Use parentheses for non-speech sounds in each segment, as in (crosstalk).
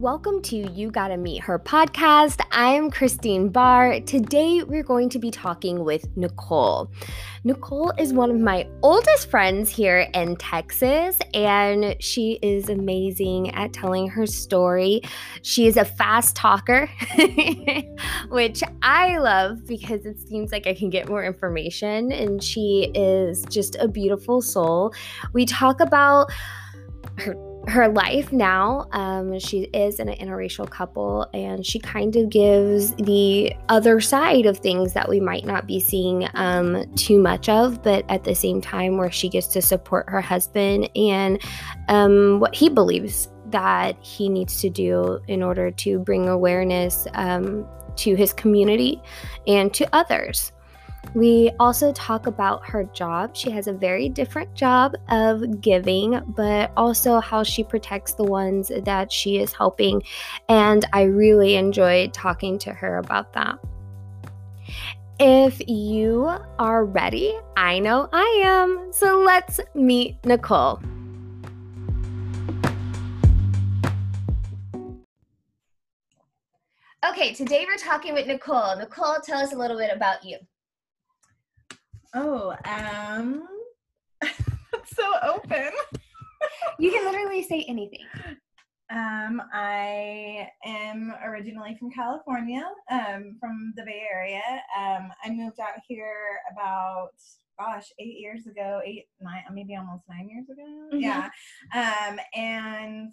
welcome to You Gotta Meet Her podcast. I'm Christine Bahe. Today we're going to be talking with Nicole. Nicole is one of my oldest friends here in Texas, and she is amazing at telling her story. She is a fast talker, (laughs) which I love because it seems like I can get more information, and she is just a beautiful soul. We talk about her her life now. Um, she is an interracial couple, and she kind of gives the other side of things that we might not be seeing um, too much of, but at the same time, where she gets to support her husband and um, what he believes that he needs to do in order to bring awareness um, to his community and to others. We also talk about her job. She has a very different job of giving, but also how she protects the ones that she is helping. And I really enjoyed talking to her about that. If you are ready, I know I am. So let's meet Nicole. Okay, today we're talking with Nicole. Nicole, tell us a little bit about you. Oh, um, (laughs) so open. (laughs) you can literally say anything. Um, I am originally from California, um, from the Bay Area. Um, I moved out here about gosh, eight years ago, eight, nine, maybe almost nine years ago. Mm-hmm. Yeah. Um, and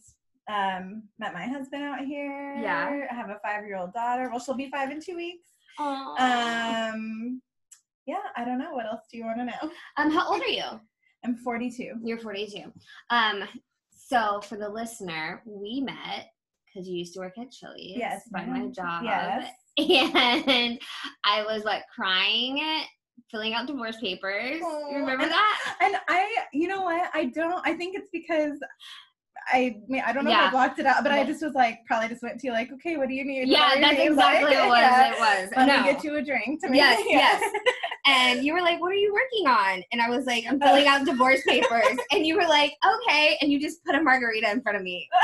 um, met my husband out here. Yeah. I have a five year old daughter. Well, she'll be five in two weeks. Aww. Um, yeah, I don't know. What else do you want to know? Um, how old are you? (laughs) I'm 42. You're 42. Um, so for the listener, we met because you used to work at Chili's. Yes. By my job. Yes. (laughs) And I was like crying filling out divorce papers. You remember that? And I, you know what? I don't. I think it's because I mean, I don't know Yeah. if I blocked it out, but I just was like, probably just went to you like, okay, what do you need? Yeah, (laughs) What do you that's exactly Like, what it was. yeah. It was. Let no. me get you a drink to make Yes, (laughs) yeah. yes. and you were like, "What are you working on?" And I was like, "I'm filling out divorce papers." And you were like, "Okay." And you just put a margarita in front of me. (laughs)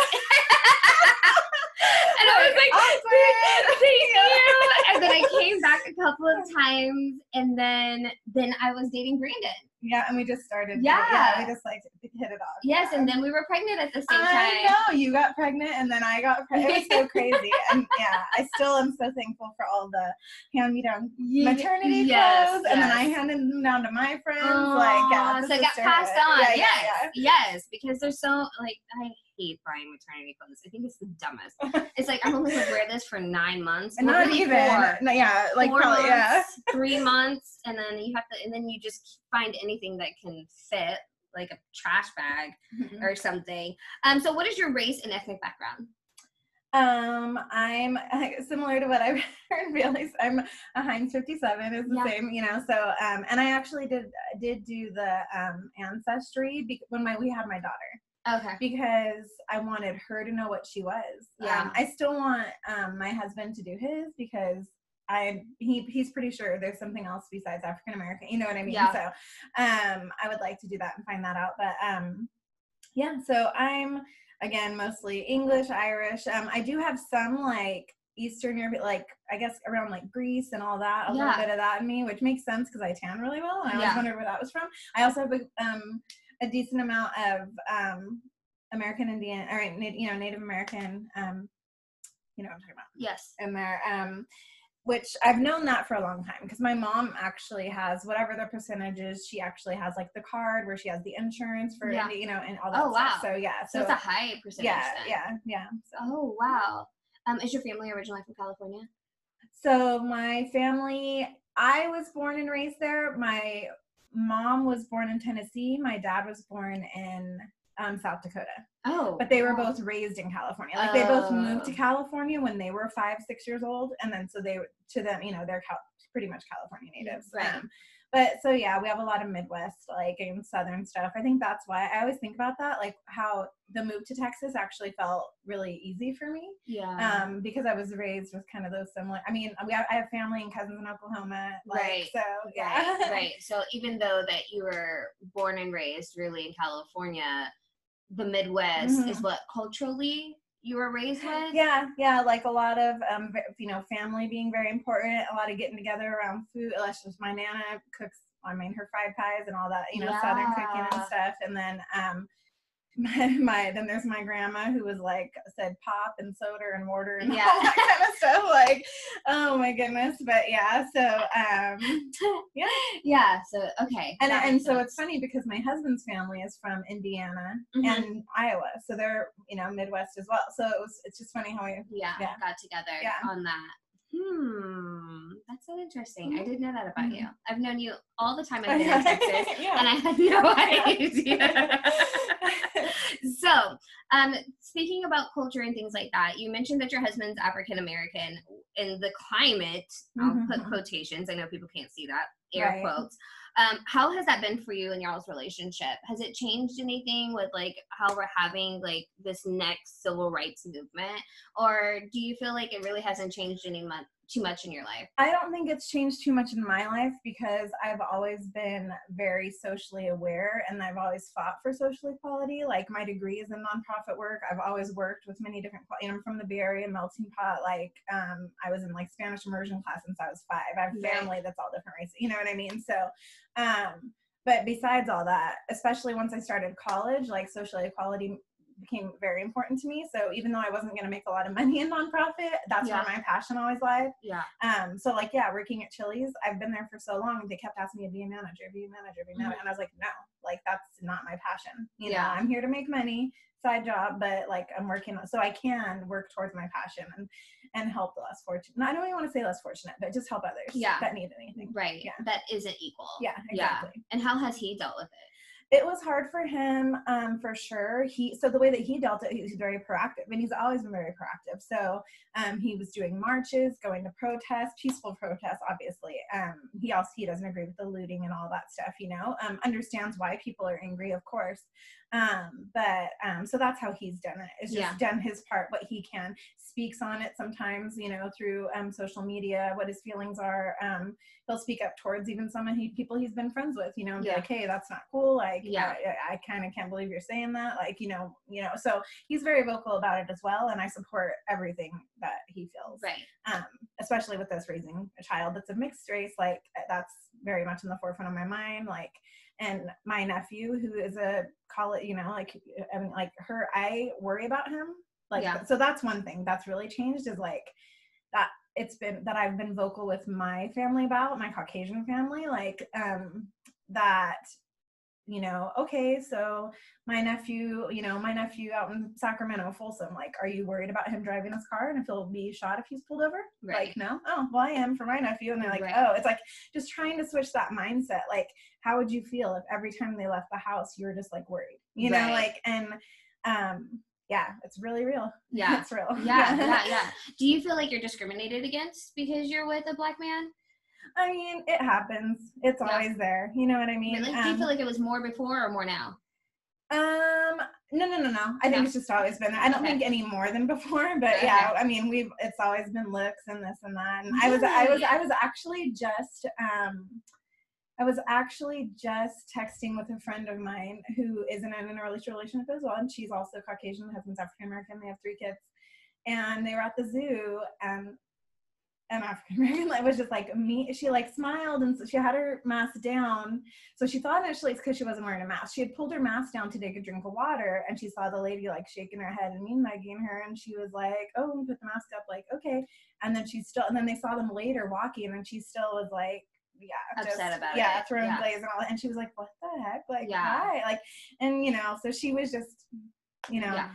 and I was like, Awkward. "Thank you." And then I came back a couple of times, and then then I was dating Brandon. Yeah, and we just started. Yeah. we just like hit it off. Yes, yeah. and then we were pregnant at the same I time. know you got pregnant, and then I got pregnant. It was so (laughs) crazy, and yeah, I still am so thankful for all the hand-me-down Ye- maternity yes, clothes, and then I handed them down to my friends. like, yeah, so it got passed on. Yeah, yes, yeah, yes, because they're so like I hate buying maternity clothes. I think it's the dumbest. (laughs) it's like I'm only gonna wear this for nine months, And not even. four. No, yeah, like Four probably, yeah. (laughs) three months, and then you have to, and then you just find anything that can fit, like a trash bag Mm-hmm. or something. Um, so what is your race and ethnic background? Um, I'm (laughs) similar to what I've heard Bailey's. I'm a Heinz 57 is the Yeah. same, you know. So, um, and I actually did did do the um ancestry when my we had my daughter Okay. because I wanted her to know what she was. Yeah. Um, I still want um my husband to do his because I he he's pretty sure there's something else besides African American. You know what I mean? Yeah. So, um, I would like to do that and find that out. But um, yeah. So I'm again mostly English, Irish. Um, I do have some like Eastern Europe, like I guess around like Greece and all that. A Yeah. little bit of that in me, which makes sense because I tan really well. And I always Yeah. wondered where that was from. I also have a, um, a decent amount of um, American Indian, or you know Native American. Um, you know what I'm talking about Yes. in there. Um, which I've known that for a long time because my mom actually has whatever the percentage is. She actually has like the card where she has the insurance for Yeah. you know and all that. Oh, stuff. wow. So yeah, So, so, it's a high percentage. yeah, then. yeah, yeah. So, Oh wow. Um, is your family originally from California? so my family, I was born and raised there. My mom was born in Tennessee. My dad was born in um, South Dakota. Oh. But they were both raised in California. Like they both moved to Oh. California when they were five, six years old, and then so they to them, you know, they're Cal- pretty much California natives. Right. Um, but so yeah, we have a lot of Midwest like and Southern stuff. I think that's why I always think about that, like how the move to Texas actually felt really easy for me, Yeah. um, because I was raised with kind of those similar. I mean, we have, I have family and cousins in Oklahoma, like, Right. So yeah, Right, right. (laughs) So even though that you were born and raised really in California, the Midwest is Mhm. what culturally you were raised with? Yeah, yeah, like a lot of um, you know, family being very important. A lot of getting together around food. Unless just my nana cooks. I mean, her fried pies and all that. You know, southern cooking and stuff. And then um, my, my then there's my grandma who was like said pop and soda and mortar and Yeah. all that kind of stuff. Like, oh my goodness. But yeah, so um, (laughs) Yeah. Yeah. So okay. and and so sense. it's funny because my husband's family is from Indiana Mhm. and Iowa, so they're you know Midwest as well. So it was it's just funny how we yeah, yeah. got together Yeah. on that. Hmm. That's so interesting. I Mhm. didn't know that about you. Mhm. I've known you all the time (laughs) I've been in Texas. yeah. And I had no (laughs) idea. So, um, speaking about culture and things like that, you mentioned that your husband's African American. In the climate, I'll put Mhm. quotations. I know people can't see that air Right. quotes. Um, how has that been for you and y'all's relationship? Has it changed anything with like how we're having like this next civil rights movement, or do you feel like it really hasn't changed any much too much in your life? I don't think it's changed too much in my life because I've always been very socially aware and I've always fought for social equality. Like my degree is in nonprofit work. I've always worked with many different, you know, I'm from the Bay Area melting pot. Like um, I was in like Spanish immersion class since I was five. I have family that's all different races. You know what I mean? So, um, but besides all that, especially once I started college, like social equality became very important to me. So even though I wasn't going to make a lot of money in nonprofit, that's Yeah. where my passion always lied. Yeah. Um, so like yeah, working at Chili's, I've been there for so long. They kept asking me to be a manager, be a manager, be a manager, and I was like, no, like that's not my passion. You know, Yeah. I'm here to make money, side job, but like I'm working so I can work towards my passion and and help the less fortunate. I don't even want to say less fortunate, but just help others Yeah. that need anything. Right. Yeah. That isn't equal. Yeah, Yeah. And how has he dealt with it? It was hard for him, um, for sure. He so the way that he dealt it, he was very proactive, and he's always been very proactive. So um, he was doing marches, going to protests, peaceful protests, obviously. Um, he also he doesn't agree with the looting and all that stuff, you know. Um, understands why people are angry, of course. Um, but um, so that's how he's done it. It's just Yeah. done his part, what he can. Speaks on it sometimes, you know, through um, social media, what his feelings are. Um, he'll speak up towards even some of he, people he's been friends with, you know, and Yeah. be like, hey, that's not cool. Like, Yeah. I, I kind of can't believe you're saying that. Like, you know, you know. So he's very vocal about it as well, and I support everything that he feels. Right. Um, especially with us raising a child that's a mixed race, like that's very much in the forefront of my mind. Like, and my nephew who is a college, you know, like I mean, like her, I worry about him. Like, Yeah. so that's one thing that's really changed is like that it's been that I've been vocal with my family about my Caucasian family, like um, that you know, okay, so my nephew, you know, my nephew out in Sacramento, Folsom, like, are you worried about him driving his car and if he'll be shot if he's pulled over? Right. Like, no. Oh, well, I am for my nephew. And they're like, Right. oh, it's like just trying to switch that mindset. Like, how would you feel if every time they left the house, you were just like worried, you know, like, and um, yeah, it's really real. (laughs) Yeah. it's real. Yeah, (laughs) yeah, yeah. Do you feel like you're discriminated against because you're with a black man? I mean, it happens. It's Yeah. always there. You know what I mean? Really? Do you Um, feel like it was more before or more now? Um, no, no, no, no. I think No. it's just always been. I don't Okay. think any more than (laughs) before, but Okay. yeah. I mean, we've. It's always been looks and this and that. And I was, I was, I was actually just, um, I was actually just texting with a friend of mine who isn't in an relationship as well, and she's also Caucasian. Husband's African American. They have three kids, and they were at the zoo, and an African American (laughs) like was just like me. She like smiled and so she had her mask down. So she thought initially it's because she wasn't wearing a mask. She had pulled her mask down to take a drink of water, and she saw the lady like shaking her head and mean mugging her, and she was like, "Oh, put the mask up." Like, okay. And then she still, and then they saw them later walking, and she still was like. Yeah, Upset just, about yeah, it, throwing yeah. glaze and all. And she was like, "What the heck?" Like, Yeah. why? Like, and you know, so she was just, you know, Yeah.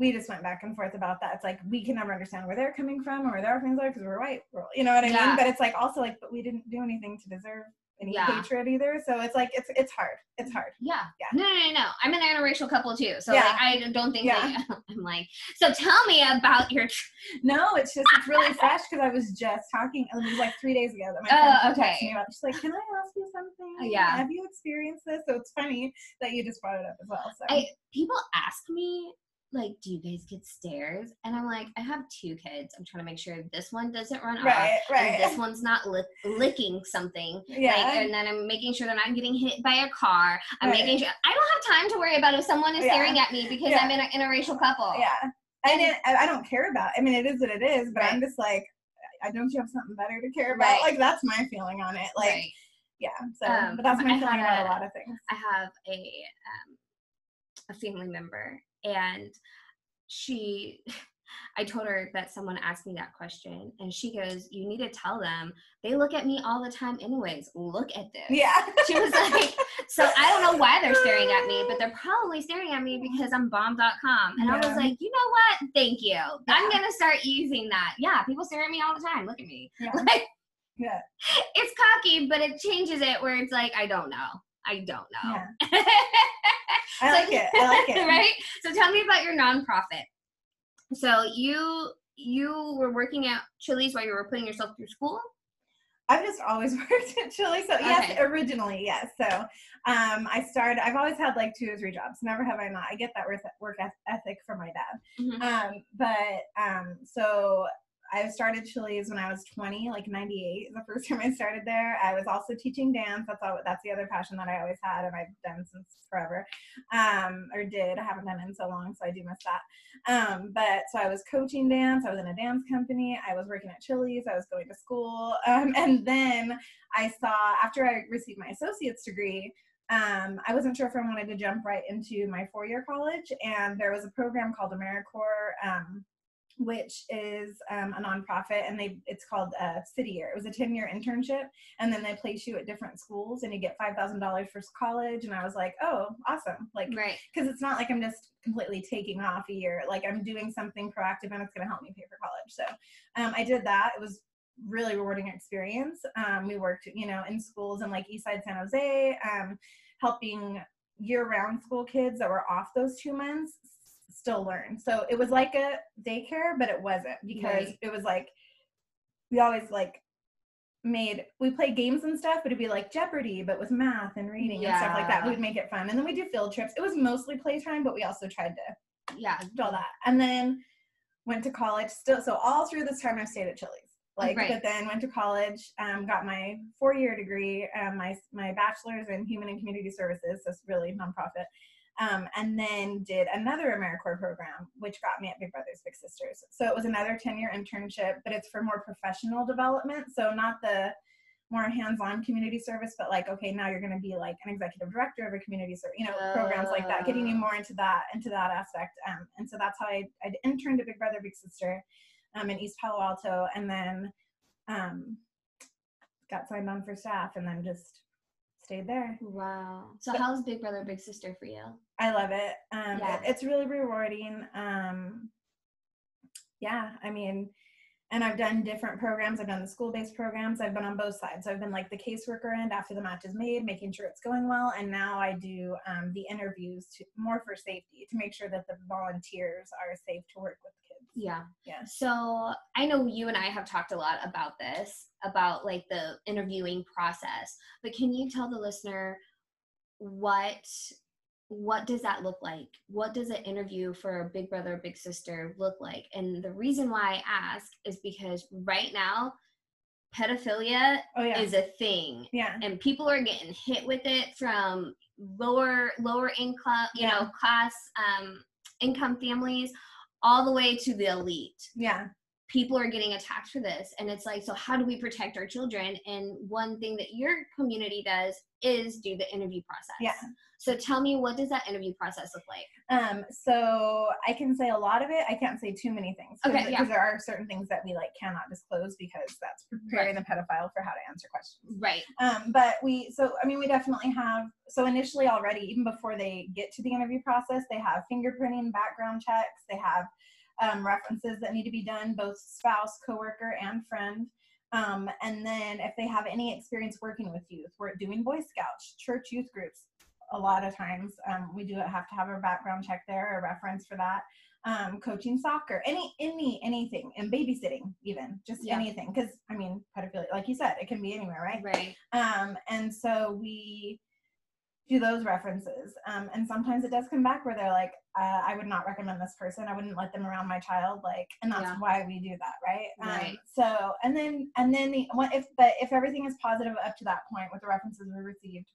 We just went back and forth about that. It's like we can never understand where they're coming from or where their things are because we're white. You know what I Yeah. mean? But it's like also like, but we didn't do anything to deserve any Yeah. hatred either. So it's like it's it's hard. It's hard. Yeah. Yeah. No, no, no, no. I'm an interracial couple too. So Yeah. like I don't think Yeah. that (laughs) I'm like, so tell me about your tr- (laughs) No, it's just it's really fresh because I was just talking. It was like three days ago that my Oh, friend okay. texted me about. She's like, "Can I ask you something? Uh, yeah. Have you experienced this?" So it's funny that you just brought it up as well. So I people ask me like, do you guys get stares? And I'm like, I have two kids. I'm trying to make sure this one doesn't run off. right, right. And this one's not lick licking something. yeah. Like, and then I'm making sure they're not getting hit by a car. I'm Right. making sure I don't have time to worry about if someone is Yeah. staring at me because Yeah. I'm in an interracial couple. yeah. and it, I I don't care about. I mean, it is what it is, but I'm just like, I don't you have something better to care about? Right. Like that's my feeling on it. Like, right. yeah. So, Um, but that's my had feeling about a- a lot of things. I have a um, a family member, and she, (laughs) I told her that someone asked me that question, and she goes, "You need to tell them they look at me all the time, anyways. Look at this." Yeah. (laughs) She was like, "So I don't know why they're staring at me, but they're (laughs) probably staring at me because I'm bomb.com." And I was like, "You know what? Thank you. I'm gonna start using that. Yeah, people stare at me all the time. Look at me. yeah. Like, Yeah. it's cocky, but it changes it where it's like, I don't know. I don't know." Yeah. (laughs) I like it. I like it. (laughs) right? So tell me about your nonprofit. So you you were working at Chili's while you were putting yourself through school. I've just always (laughs) worked at Chili. So yes, Okay. originally, yes. So um, I started. I've always had like two or three jobs. Never have I not. I get that work work ethic from my dad. Mhm. Um, but um, so I started Chili's when I was 20, like 98. The first (laughs) time I started there, I was also teaching dance. That's all. That's the other passion that I always had, and I've done since forever. Um, or did. I haven't done it in so long, so I do miss that. Um, but so I was coaching dance. I was in a dance company. I was working at Chili's. I was going to school, um, (laughs) and then I saw after I received my associate's degree. Um, I wasn't sure if I wanted to jump right into my four-year college, and there was a program called AmeriCorps, um, which is um, a nonprofit, and they it's called uh, City Year. It was a ten-year internship, and then they place you at different schools, and you get five thousand dollars for college. And I was like, oh, awesome! Like Right. because it's not like I'm just completely taking off a year. Like I'm doing something proactive and it's going to help me pay for college. So um, I did that. It was really rewarding experience. Um, we worked, you know, in schools in like Eastside San Jose, um, helping year-round school kids that were off those two months still learn. So it was like a daycare, but it wasn't because Right. it was like we always like made we play games and stuff, but it'd be like Jeopardy, but with math and reading and stuff like that. We'd make it fun, and then we do field trips. It was mostly playtime, but we also tried to Yeah. do all that. And then went to college. Still, so all through this time, I stayed at Chili's. Like, Right. but then went to college, um, got my four-year degree, um, my my bachelor's in human and community services. So it's really nonprofit. Um, and then did another AmeriCorps program, which got me at Big Brothers Big Sisters. So it was another 10-year internship, but it's for more professional development. So not the more hands-on community service, but like, okay, now you're going to be like an executive director of a community service, you know, programs like that, getting you Oh. more into that, into that aspect. Um, and so that's how I, I interned at Big Brother Big Sister, um, in East Palo Alto, and then, um, got signed on for staff, and then just stayed there. Wow. So But- how's Big Brother Big Sister for you? I love it. Um, Yeah. it- it's really rewarding. Um, yeah, I mean, and I've done different programs. I've done the school-based programs. I've been on both sides. So I've been like the caseworker end after the match is made, making sure it's going well, and now I do um, the interviews to more for safety to make sure that the volunteers are safe to work with kids. Yeah. Yeah. So I know you and I have talked a lot about this, about like the interviewing process. But can you tell the listener what what does that look like? What does an interview for a big brother, big sister look like? And the reason why I ask is because right now, pedophilia Oh yeah. is a thing. yeah. And people are getting hit with it from lower lower income, you know, class um, income families, all the way to the elite Yeah. people are getting attacked for this and it's like so how do we protect our children and one thing that your community does is do the interview process Yeah. so tell me what does that interview process look like Um, so I can say a lot of it. I can't say too many things. Cause, Okay, yeah. Because there are certain things that we like cannot disclose because that's preparing the pedophile for how to answer questions. right Um, but we, so I mean, we definitely have. So initially, already, even before they get to the interview process, they have fingerprinting, background checks. They have um, references that need to be done, both spouse, coworker, and friend. Um, and then if they have any experience working with youth, we're doing Boy Scouts, church youth groups. A lot of times, um, we do have to have a background check there, a reference for that. Um, coaching soccer, any, any, anything, and babysitting, even just Yeah. anything. Because I mean, pedophilia, like you said, it can be anywhere, right? right Um, and so we do those references. Um, and sometimes it does come back where they're like, uh, I would not recommend this person. I wouldn't let them around my child. Like, and that's Yeah. why we do that, right? Right. Um, so, and then, and then the what if, but if everything is positive up to that point with the references we received,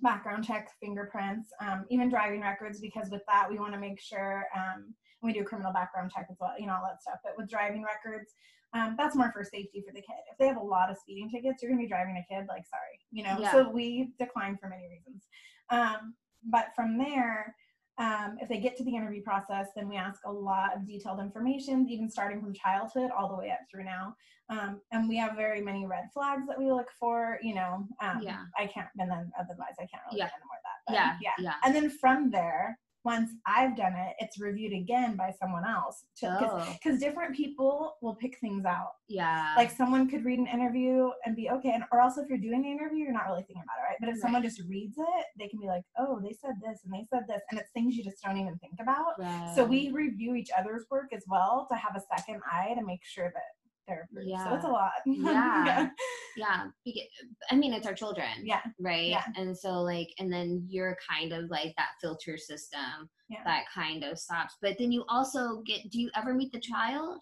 background checks, fingerprints, um, even driving records, because with that, we want to make sure um, we do criminal background check as well, you know, all that stuff. But with driving records, um, that's more for safety for the kid. If they have a lot of speeding tickets, you're going to be driving a kid, like, sorry, you know, Yeah. so we decline for many reasons. Um, but from there, um, if they get to the interview process, then we ask a lot of detailed information, even starting from childhood all the way up through now. Um, and we have very many red flags that we look for. You know, um, Yeah. I can't, and then otherwise I can't really Yeah. get into more of that. But, Yeah, yeah, yeah. And then from there, once I've done it, it's reviewed again by someone else. Because Oh, different people will pick things out. yeah. Like someone could read an interview and be okay, and or also if you're doing the interview, you're not really thinking about it, right? But if Right. someone just reads it, they can be like, oh, they said this and they said this, and it's things you just don't even think about. So we review each other's work as well to have a second eye to make sure that they're approved. So it's a lot. (laughs) Yeah. yeah. beca- I mean, it's our children. yeah. right Yeah. and so like and then you're kind of like that filter system Yeah. that kind of stops but then you also get do you ever meet the child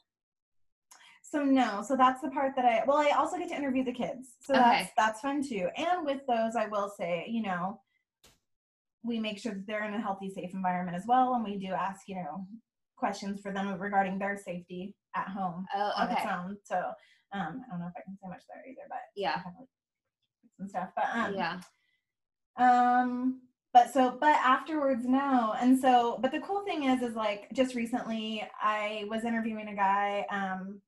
So no, so that's the part that I well, I also get to interview the kids. So Okay. that's that's fun too. And with those, I will say, you know, we make sure that they're in a healthy, safe environment as well, and we do ask, you know, questions for them regarding their safety at home oh on its okay own. So um, I don't know if I can say much there either, but yeah like, stuff. But um, yeah um but so but afterwards no and so but the cool thing is is like just recently i was interviewing a guy um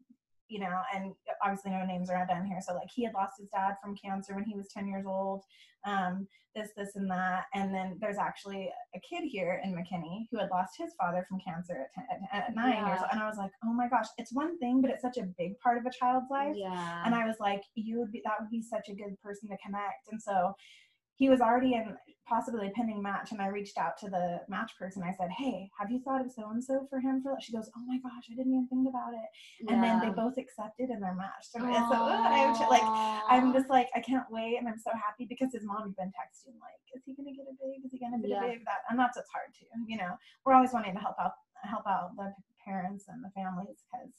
you know and obviously no names are done here. So like he had lost his dad from cancer when he was 10 years old um this this and that. And then there's actually a kid here in mckinney who had lost his father from cancer at, 10, at, at nine years old. And i was like oh my gosh it's one thing but it's such a big part of a child's life. Yeah. And I was like, you would be that would be such a good person to connect. And so he was already in possibly a pending match, and I reached out to the match person. I said, Hey, have you thought of so and so for him? For she goes, Oh my gosh, I didn't even think about it. And then they both accepted and they're matched. And so I'm just, like, I'm just like, I can't wait, and I'm so happy because his mom had been texting like, Is he gonna get a big? Is he gonna get Yeah. a big? That and that's what's hard too. You know, we're always wanting to help out help out the parents and the families because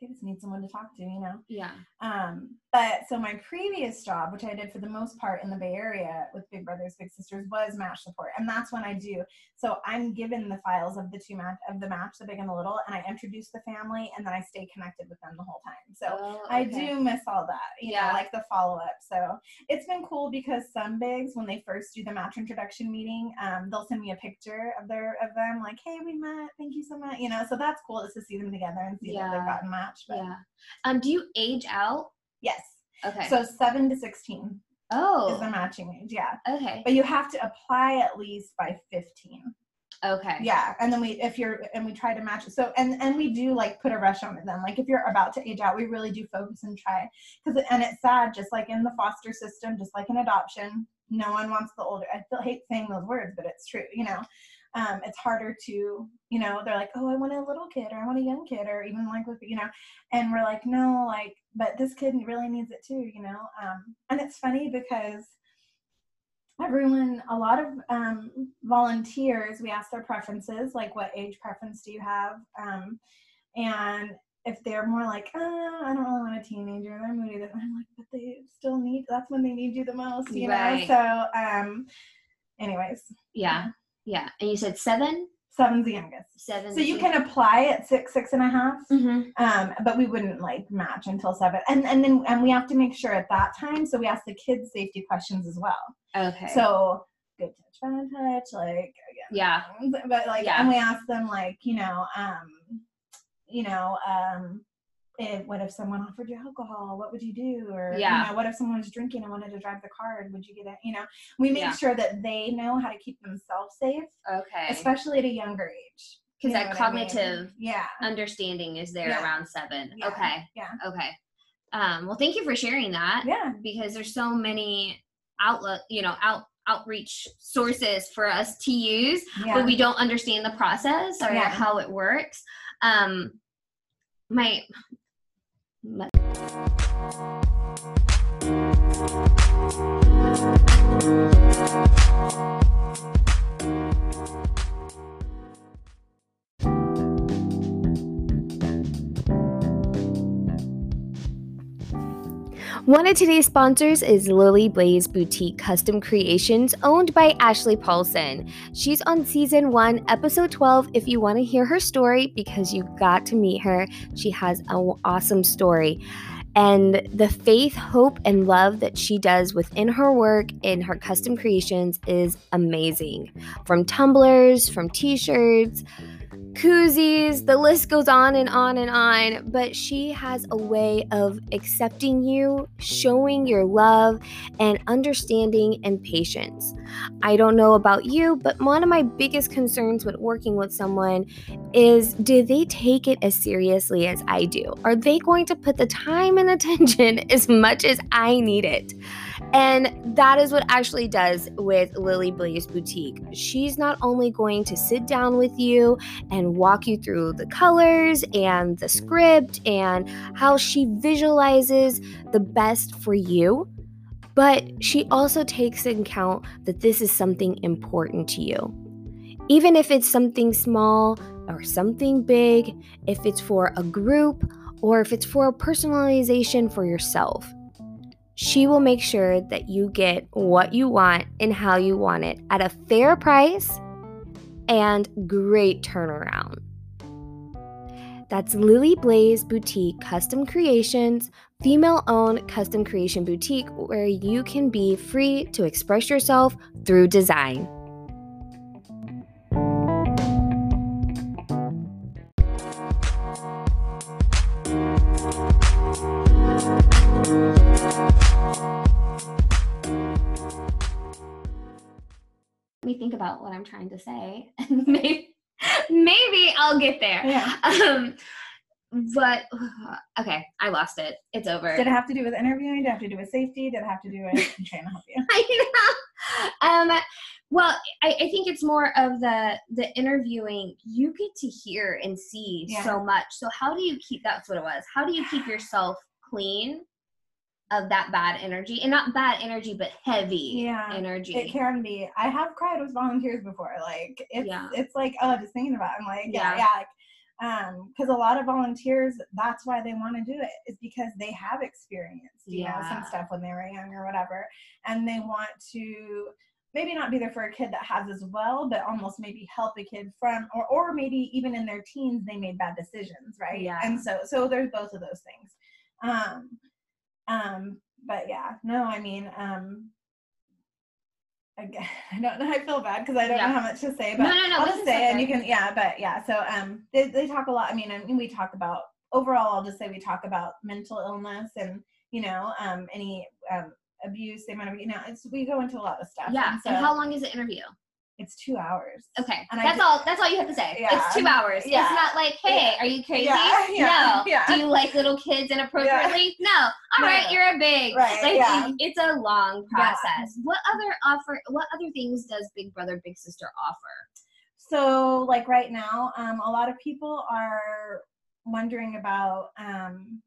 they just need someone to talk to. You know. yeah Um, but so my previous job, which I did for the most part in the Bay Area with Big Brothers Big Sisters, was match support, and that's when I do. So I'm given the files of the two match of the match, the big and the little, and I introduce the family, and then I stay connected with them the whole time. So Oh, I do miss all that, you Yeah. know, like the follow up. So it's been cool because some bigs, when they first do the match introduction meeting, um, they'll send me a picture of their of them, like, "Hey, we met. Thank you so much." You know, so that's cool just to see them together and see that they've gotten matched. But yeah um do you age out yes, okay so seven to sixteen Oh. is the matching age. Yeah, okay but you have to apply at least by fifteen. okay Yeah, and then we if you're and we try to match it. So and and we do like put a rush on it then. Like if you're about to age out, we really do focus and try because and it's sad. Just like in the foster system, just like in adoption, no one wants the older. I feel hate saying those words, but it's true. You know, um, it's harder to you know they're like oh I want a little kid or I want a young kid or even like with you know, and we're like no like but this kid really needs it too. You know, um, and it's funny because everyone a lot of um, volunteers we ask their preferences like what age preference do you have um, and if they're more like uh, i don't really want a teenager they're moody then i'm like but they still need that's when they need you the most you Right. know so um anyways yeah yeah and you said seven seven's the youngest seven so you can apply at six six and a half mm-hmm. um, but we wouldn't like match until seven and and then and we have to make sure at that time so we ask the kids safety questions as well okay So good touch, bad touch, like again. Yeah. But like Yeah. and we ask them like, you know, um, you know, um if, what if someone offered you alcohol? What would you do? Or Yeah. you know, what if someone was drinking and wanted to drive the car? Would you get it? You know, we make Yeah. sure that they know how to keep themselves safe, okay especially at a younger age. because You know that what I mean? cognitive yeah, understanding is there Yeah. around seven Yeah. okay yeah, okay um well thank you for sharing that yeah, because there's so many outlet you know out outreach sources for us to use but we don't understand the process or how it works um my let- One of today's sponsors is Lily Blaze Boutique Custom Creations, owned by Ashley Paulson. She's on season one, episode 12. If you want to hear her story, because you got to meet her, she has an awesome story. And the faith, hope, and love that she does within her work in her custom creations is amazing. From tumblers, from t shirts, koozies, the list goes on and on and on. But she has a way of accepting you, showing your love, and understanding and patience. I don't know about you, but one of my biggest concerns with working with someone is do they take it as seriously as I do? Are they going to put the time and attention (laughs) as much as I need it? And that is what Ashley does with Lily Blaze Boutique. She's not only going to sit down with you and walk you through the colors and the script and how she visualizes the best for you, but she also takes into account that this is something important to you. Even if it's something small or something big, if it's for a group or if it's for a personalization for yourself she will make sure that you get what you want and how you want it at a fair price and great turnaround. That's Lily Blaze Boutique Custom Creations, female owned custom creation boutique where you can be free to express yourself through design. Think about what I'm trying to say, (laughs) and maybe maybe I'll get there. Yeah. Um, but (sighs) okay, I lost it. It's over. Did it have to do with interviewing? Did it have to do with safety? Did it have to do with I'm (laughs) trying to help you? I know. Um, well, I, I think it's more of the the interviewing. You get to hear and see Yeah. so much. So how do you keep? That's what it was. How do you keep yourself clean of that bad energy, and not bad energy, but heavy Yeah, energy? It can be. I have cried with volunteers before. Like it's Yeah. it's like oh, just thinking about. It, I'm like yeah, Yeah. yeah. like, um, because a lot of volunteers, that's why they want to do it, is because they have experienced, you know, some stuff when they were young or whatever, and they want to maybe not be there for a kid that has as well, but almost maybe help a kid from, or or maybe even in their teens they made bad decisions, right? Yeah. And so so there's both of those things. Um, um, but yeah, no, I mean, um, again, (laughs) I don't know. I feel bad because I don't Yeah. know how much to say, but No, no, no, I'll just say it and you can, yeah, but yeah. So, um, they, they talk a lot. I mean, I mean, we talk about overall. I'll just say we talk about mental illness and you know, um, any um abuse. They might have, you know, it's we go into a lot of stuff. Yeah. And so and how long is the interview? It's two hours. Okay. And that's all that's all you have to say. Yeah. It's two hours. Yeah. It's not like, hey, Yeah. are you crazy? Yeah, (laughs) no. Do you like little kids inappropriately? No. All No, right, you're a big. Right, Like yeah. it's a long process. What other offer what other things does Big Brother Big Sister offer? So, like right now, um, a lot of people are wondering about, um,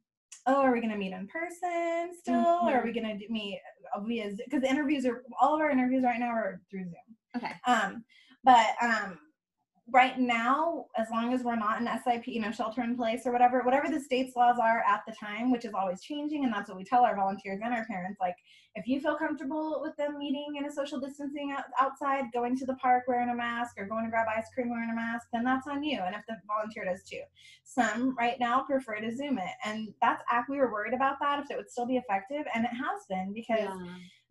oh, are we going to meet in person still, or are we Mm-hmm. going to meet via? Because the interviews are all of our interviews right now are through Zoom. Okay. Um, but um, right now, as long as we're not in SIP, you know, shelter in place or whatever, whatever the state's laws are at the time, which is always changing, and that's what we tell our volunteers and our parents. Like, if you feel comfortable with them meeting in a social distancing out- outside, going to the park wearing a mask, or going to grab ice cream wearing a mask, then that's on you. And if the volunteer does too, some right now prefer to Zoom it, and that's act. We were worried about that if it would still be effective, and it has been because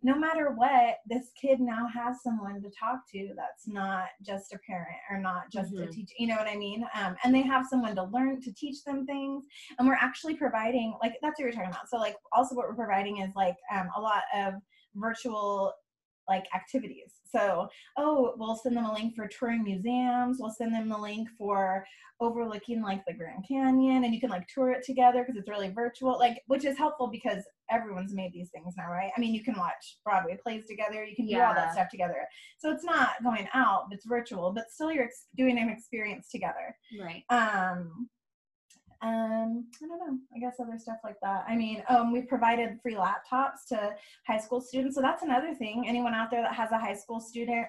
no matter what, this kid now has someone to talk to that's not just a parent or not just a Mhm. teacher. You know what I mean? Um, and they have someone to learn to teach them things. And we're actually providing, like, that's what you're talking about. So, like, also what we're providing is like um, a lot of virtual like activities. So, oh, we'll send them a link for touring museums. We'll send them the link for overlooking like the Grand Canyon, and you can like tour it together because it's really virtual. Like, which is helpful because everyone's made these things now, right? I mean, you can watch Broadway plays together. You can do all that stuff together. So it's not going out; it's virtual, but still you're ex- doing an experience together Right. um um i don't know. I guess other stuff like that. I mean um we've provided free laptops to high school students so that's another thing. Anyone out there that has a high school student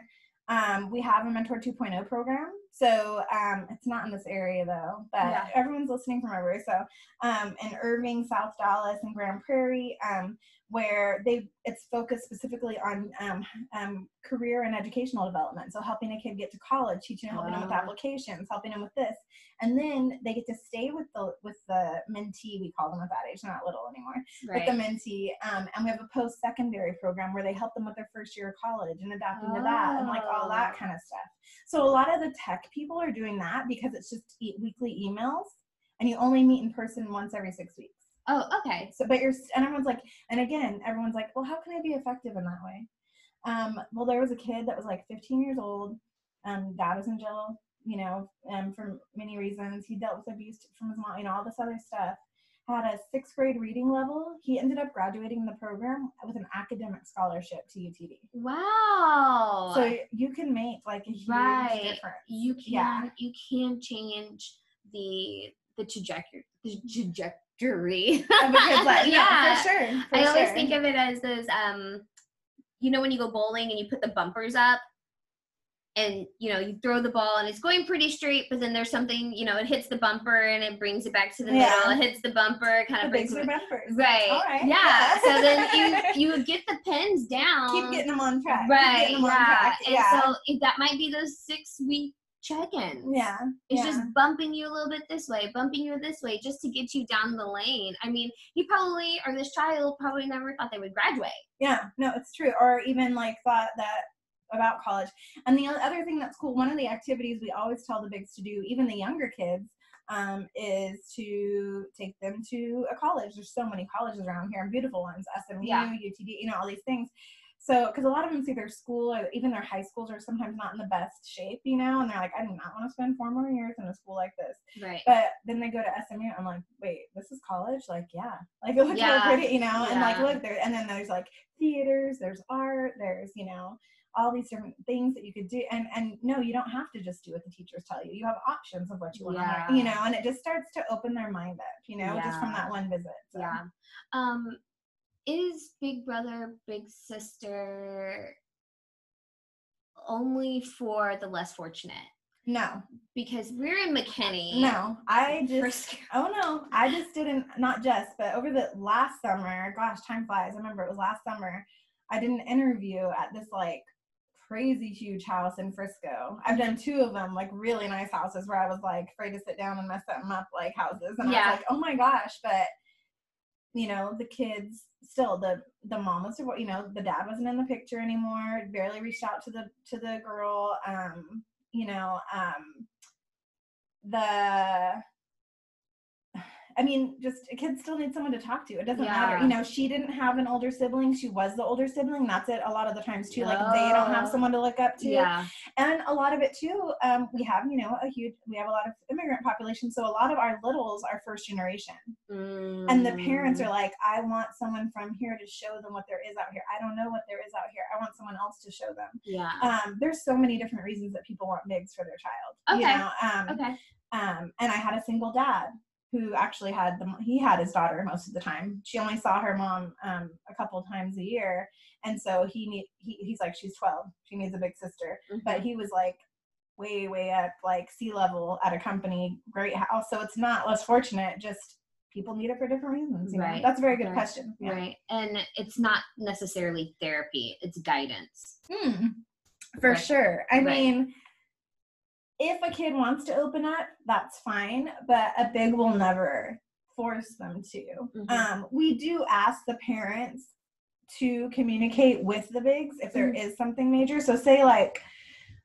um we have a mentor 2.0 program So um, it's not in this area though, but Yeah. everyone's listening from everywhere. So um, in Irving, South Dallas, and Grand Prairie, um, where they it's focused specifically on um, um, career and educational development. So helping a kid get to college, teaching them, helping them with Oh. applications, helping them with this, and then they get to stay with the with the mentee. We call them at that age, they're not little anymore Right. with the mentee. Um, and we have a post secondary program where they help them with their first year of college and adapting to that and like all that Oh. kind of stuff. So a lot of the tech people are doing that because it's just e- weekly emails and you only meet in person once every six weeks. oh, okay. So, but you're, and everyone's like, and again, everyone's like, well, how can I be effective in that way? Um, well, there was a kid that was like 15 years old. Um, dad was in jail, you know, um, for many reasons. He dealt with abuse from his mom, you know, all this other stuff. Had a sixth grade reading level. He ended up graduating the program with an academic scholarship to UTD. Wow. So you can make like a huge Right. difference. you can Yeah. you can change the the trajectory the trajectory Of a kid's life. (laughs) No, yeah for sure. for i always sure. think of it as those um you know when you go bowling and you put the bumpers up and you know you throw the ball and it's going pretty straight but then there's something you know it hits the bumper and it brings it back to the Yeah. middle it hits the bumper kind of brings it are bumpers. right All right. yeah so then you (laughs) you get the pins down keep getting them on track. Right them on yeah and so that might be those six week check-ins yeah. it's yeah. just bumping you a little bit this way, bumping you this way, just to get you down the lane. I mean, he probably, or this child probably never thought they would graduate. Yeah, no, it's true. Or even like thought that about college. And the other thing that's cool, one of the activities we always tell the bigs to do, even the younger kids, um, is to take them to a college. There's so many colleges around here and beautiful ones, SMU, Yeah. UTD, you know, all these things. So, because a lot of them see their school or even their high schools are sometimes not in the best shape, you know, and they're like, I do not want to spend four more years in a school like this. Right. But then they go to SMU. I'm like, wait, this is college? Like, yeah. Like, (laughs) it looks Yeah. so pretty, you know? And like, look there. And then there's like theaters, there's art, there's, you know, all these different things that you could do. And and no, you don't have to just do what the teachers tell you. You have options of what you want to Yeah. learn, you know? And it just starts to open their mind up, you know, just from that one visit. So. Yeah. Um, is Big Brother, Big Sister only for the less fortunate? No, Because we're in McKinney. no. I just, oh no, I just didn't, not just, but over the last summer, gosh, time flies. I remember it was last summer. I did an interview at this like crazy huge house in Frisco. I've done two of them, like really nice houses where I was like afraid to sit down and mess them up like houses. And I Yeah. was like, oh my gosh, but you know, the kids still the the mom was you know, the dad wasn't in the picture anymore, barely reached out to the to the girl. Um, you know, um the I mean, just kids still need someone to talk to. It doesn't matter. You know, she didn't have an older sibling. She was the older sibling. That's it. A lot of the times too. Like they don't have someone to look up to. Yeah. And a lot of it too. Um, we have, you know, a huge. We have a lot of immigrant population. So a lot of our littles are first generation, Mm. and the parents Mm. are like, I want someone from here to show them what there is out here. I don't know what there is out here. I want someone else to show them. Yeah. Um, there's so many different reasons that people want bigs for their child. You Okay. know? um, okay. um, and I had a single dad who actually had the he had his daughter most of the time. She only saw her mom um, a couple times a year, and so he need he, he's like she's twelve, she needs a big sister, but he was like way way up like C-level at a company, great house. So it's not less fortunate, just people need it for different reasons. You know? Right, That's a very good right, question. Yeah. Right. And it's not necessarily therapy, it's guidance. Hmm. For Right. sure. I mean, if a kid wants to open up, that's fine, but a big will never force them to. Mhm. Um, we do ask the parents to communicate with the bigs if there is something major. So, say like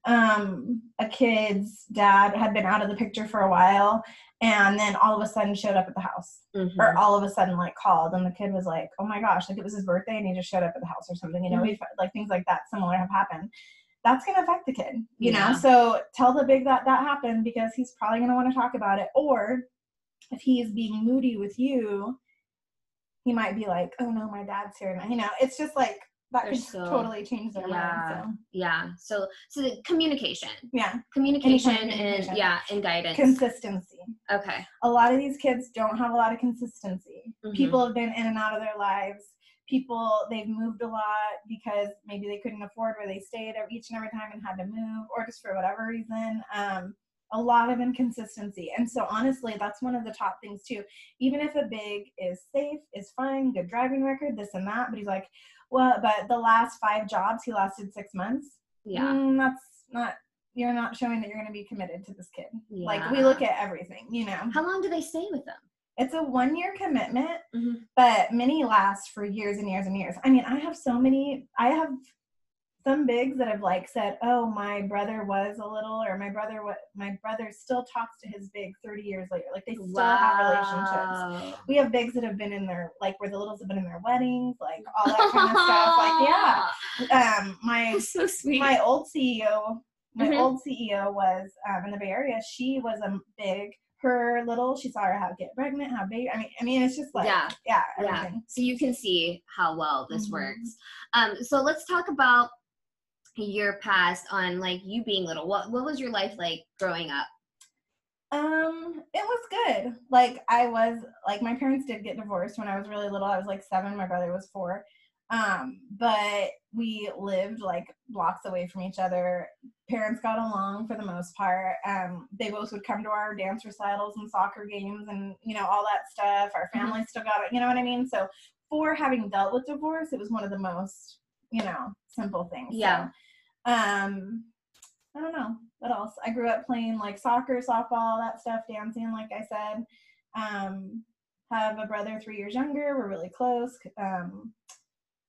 um, a kid's dad had been out of the picture for a while and then all of a sudden showed up at the house Mhm. or all of a sudden like called and the kid was like oh my gosh like it was his birthday and he just showed up at the house or something you know Mhm. we've like things like that similar have happened that's going to affect the kid you Yeah. know so tell the big that that happened because he's probably going to want to talk about it or if he's being moody with you he might be like oh no my dad's here you know it's just like that They're could so- totally change their yeah. mind Yeah. So so the communication. yeah Communication communication. and yeah, and guidance. consistency okay. a lot of these kids don't have a lot of consistency. Mhm. People have been in and out of their lives. People they've moved a lot because maybe they couldn't afford where they stayed each and every time and had to move or just for whatever reason um, a lot of inconsistency. And so honestly that's one of the top things too. Even if a big is safe is fine good driving record this and that but he's like well but the last five jobs he lasted six months. Yeah. Mm, that's not you're not showing that you're going to be committed to this kid. Like we look at everything you know? How long do they stay with them? It's a one year commitment, Mhm. but many last for years and years and years. I mean, I have so many, I have some bigs that have like said, oh, my brother was a little, or my brother, what my brother still talks to his big 30 years later. Like they still have relationships. We have bigs that have been in their, like where the littles have been in their weddings, like all that kind of stuff. Like, (laughs) yeah. Um, my, so sweet. my old CEO, my Mhm. old CEO was um, in the Bay Area. She was a big. Her little, she saw her how to get pregnant, how big. I mean, I mean, it's just like, Yeah. yeah, yeah. So you can see how well this Mhm. works. Um, so let's talk about your past on like you being little. What what was your life like growing up? Um, it was good. Like I was like my parents did get divorced when I was really little. I was like seven. My brother was four. Um, but we lived like blocks away from each other. Parents got along for the most part. Um, they both would come to our dance recitals and soccer games and you know all that stuff. Our Mhm. family still got it. You know what I mean? So for having dealt with divorce, it was one of the most you know simple things. So, Yeah. um, I don't know what else. I grew up playing like soccer, softball, that stuff, dancing, like I said. Um, have a brother three years younger. We're really close. Um,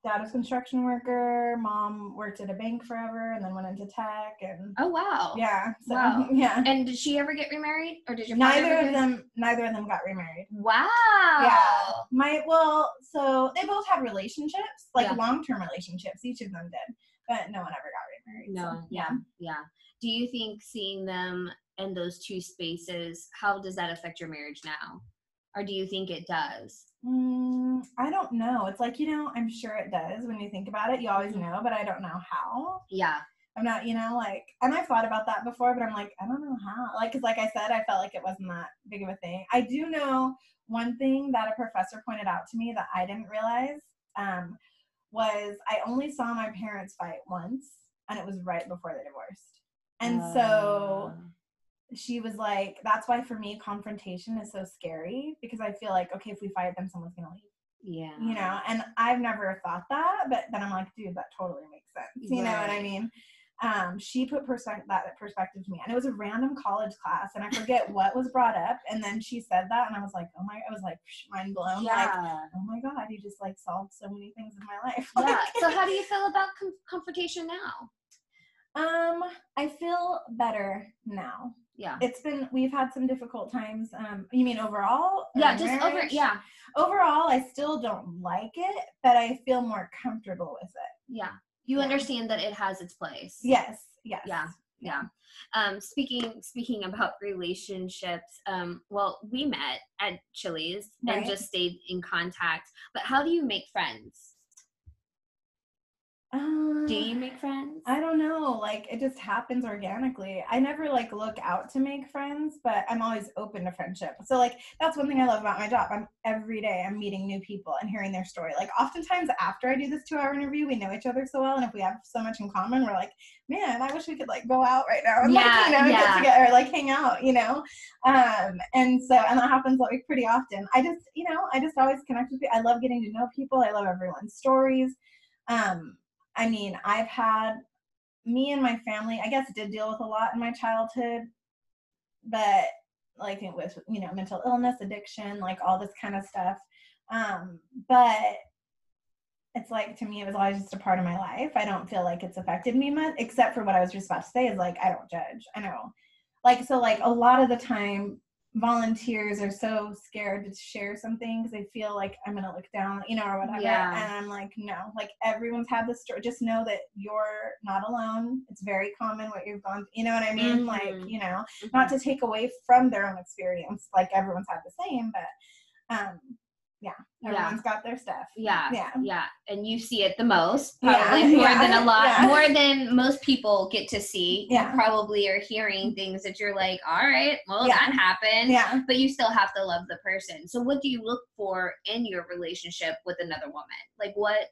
dad was construction worker. Mom worked at a bank forever, and then went into tech. And Oh wow. yeah, so Wow. (laughs) yeah. And did she ever get remarried, or did your Neither of them, neither of them got remarried. Wow. Yeah. My well, so they both had relationships, like Yeah. long term relationships. Each of them did, but no one ever got remarried. No. so, yeah. Yeah. Do you think seeing them in those two spaces, how does that affect your marriage now, or do you think it does? Mm, I don't know. It's like, you know, I'm sure it does when you think about it. You always Mhm. know, but I don't know how. Yeah. I'm not, you know, like, and I've thought about that before, but I'm like, I don't know how. Like, cause like I said, I felt like it wasn't that big of a thing. I do know one thing that a professor pointed out to me that I didn't realize um, was I only saw my parents fight once, and it was right before they divorced. And so Uh, she was like, that's why for me, confrontation is so scary because I feel like, okay, if we fight, then someone's to leave yeah. you know and i've never thought that but then i'm like dude that totally makes sense you know what i mean um, she put perspe- that perspective to me and it was a random college class and i forget what was brought up and then she said that and i was like oh my i was like mind blown like Yeah. oh my god you just like solved so many things in my life (laughs) yeah. Like, So how do you feel about com- confrontation now? um i feel better now Yeah. it's been we've had some difficult times um you mean overall Yeah. Just over. Yeah. overall i still don't like it but i feel more comfortable with it Yeah. You Yeah. understand that it has its place. yes yes Yeah. Yeah. Um, speaking speaking about relationships, um, well, we met at Chili's and just stayed in contact. But how do you make friends? Uh, Do you make friends? I don't know. Like it just happens organically. I never like look out to make friends, but I'm always open to friendship. So like that's one thing I love about my job. I'm every day I'm meeting new people and hearing their story. Like oftentimes after I do this two hour interview, we know each other so well, and if we have so much in common, we're like, man, I wish we could like go out right now and Yeah, like you know yeah. get together, like hang out, you know. Um, and so and that happens like pretty often. I just you know I just always connect with people. I love getting to know people. I love everyone's stories. Um, I mean, I've had me and my family, I guess, did deal with a lot in my childhood, but like it with you know mental illness, addiction, like all this kind of stuff. Um, but it's like to me, it was always just a part of my life. I don't feel like it's affected me much, except for what I was just about to say is like I don't judge. I know, like so, like a lot of the time, volunteers are so scared to share something because they feel like I'm gonna look down, you know, or whatever. Yeah. And I'm like, no, like everyone's had this story. Just know that you're not alone. It's very common what you've gone. Through. You know what I mean? Like, Mhm. you know, not to take away from their own experience. Like everyone's had the same, but um, Yeah. Yeah. Everyone's got their stuff. Yeah. Yeah. Yeah. And you see it the most, Yeah, probably more yeah, than a lot, yeah. more than most people get to see. Yeah. You probably are hearing things that you're like, all right, well, Yeah. that happened. Yeah. But you still have to love the person. So, what do you look for in your relationship with another woman? Like, what?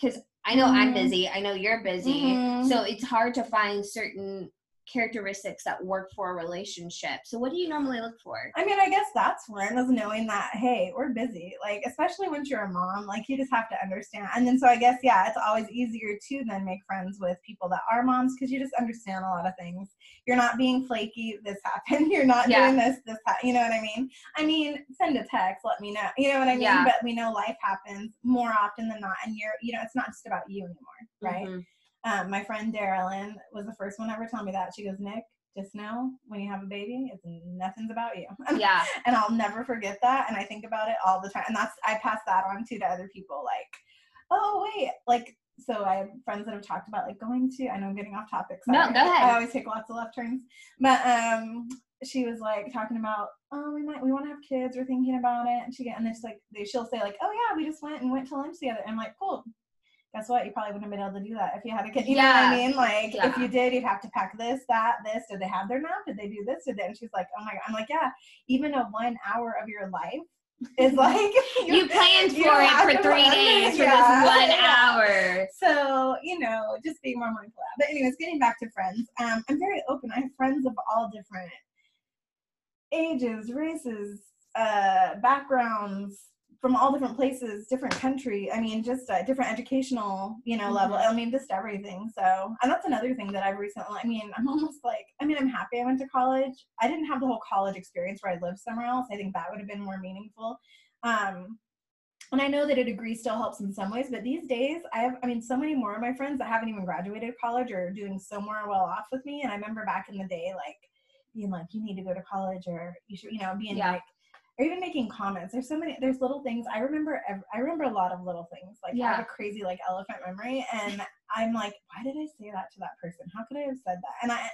Because I know I'm Mhm. busy. I know you're busy. Mhm. So, it's hard to find certain characteristics that work for a relationship. So, what do you normally look for? I mean, I guess that's one is knowing that hey, we're busy. Like, especially once you're a mom, like you just have to understand. And then so I guess yeah, it's always easier to then make friends with people that are moms because you just understand a lot of things. You're not being flaky. This happened. (laughs) You're not Yeah. doing this. This. Ha- you know what I mean? I mean, send a text. Let me know. You know what I mean? Yeah. But we know life happens more often than not, and you're you know it's not just about you anymore, right? Mhm. Um, my friend Darylyn was the first one ever tell me that. She goes, Nick, just know when you have a baby, it's nothing's about you. (laughs) Yeah. and I'll never forget that. And I think about it all the time. And that's I pass that on too to other people. Like, oh wait, like so I have friends that have talked about like going to. I know I'm getting off topic. No, sorry. go ahead. I always take lots of left turns. But um, she was like talking about, oh, we might we want to have kids. We're thinking about it. And she get and it's like they she'll say like, oh yeah, we just went and went to lunch together. And I'm like, cool. Guess what? You probably wouldn't have been able to do that if you had a kid. You know what I mean? Like, if you did, you'd have to pack this, that, this. Did they have their nap? Did they do this? Did they? And she's like, oh my god. I'm like, yeah. Even a one hour of your life is (laughs) like You (laughs) planned you for it for three days for Yeah. this one Yeah. hour. So, you know, just being more mindful of that. But anyways, getting back to friends, um, I'm very open. I have friends of all different ages, races, uh, backgrounds, from all different places, different country. I mean, just uh, different educational, you know, level. Mhm. I mean, just everything. So, and that's another thing that I've recently. I mean, I'm (laughs) almost like. I mean, I'm happy I went to college. I didn't have the whole college experience where I lived somewhere else. I think that would have been more meaningful. Um, and I know that a degree still helps in some ways, but these days I have, I mean, so many more of my friends that haven't even graduated college are doing so more well off with me. And I remember back in the day, like being like, you need to go to college or you should, you know, being Yeah. like, or even making comments. There's so many, there's little things. I remember, I remember a lot of little things. Like I have a crazy like elephant memory and I'm like, why did I say that to that person? How could I have said that? And I,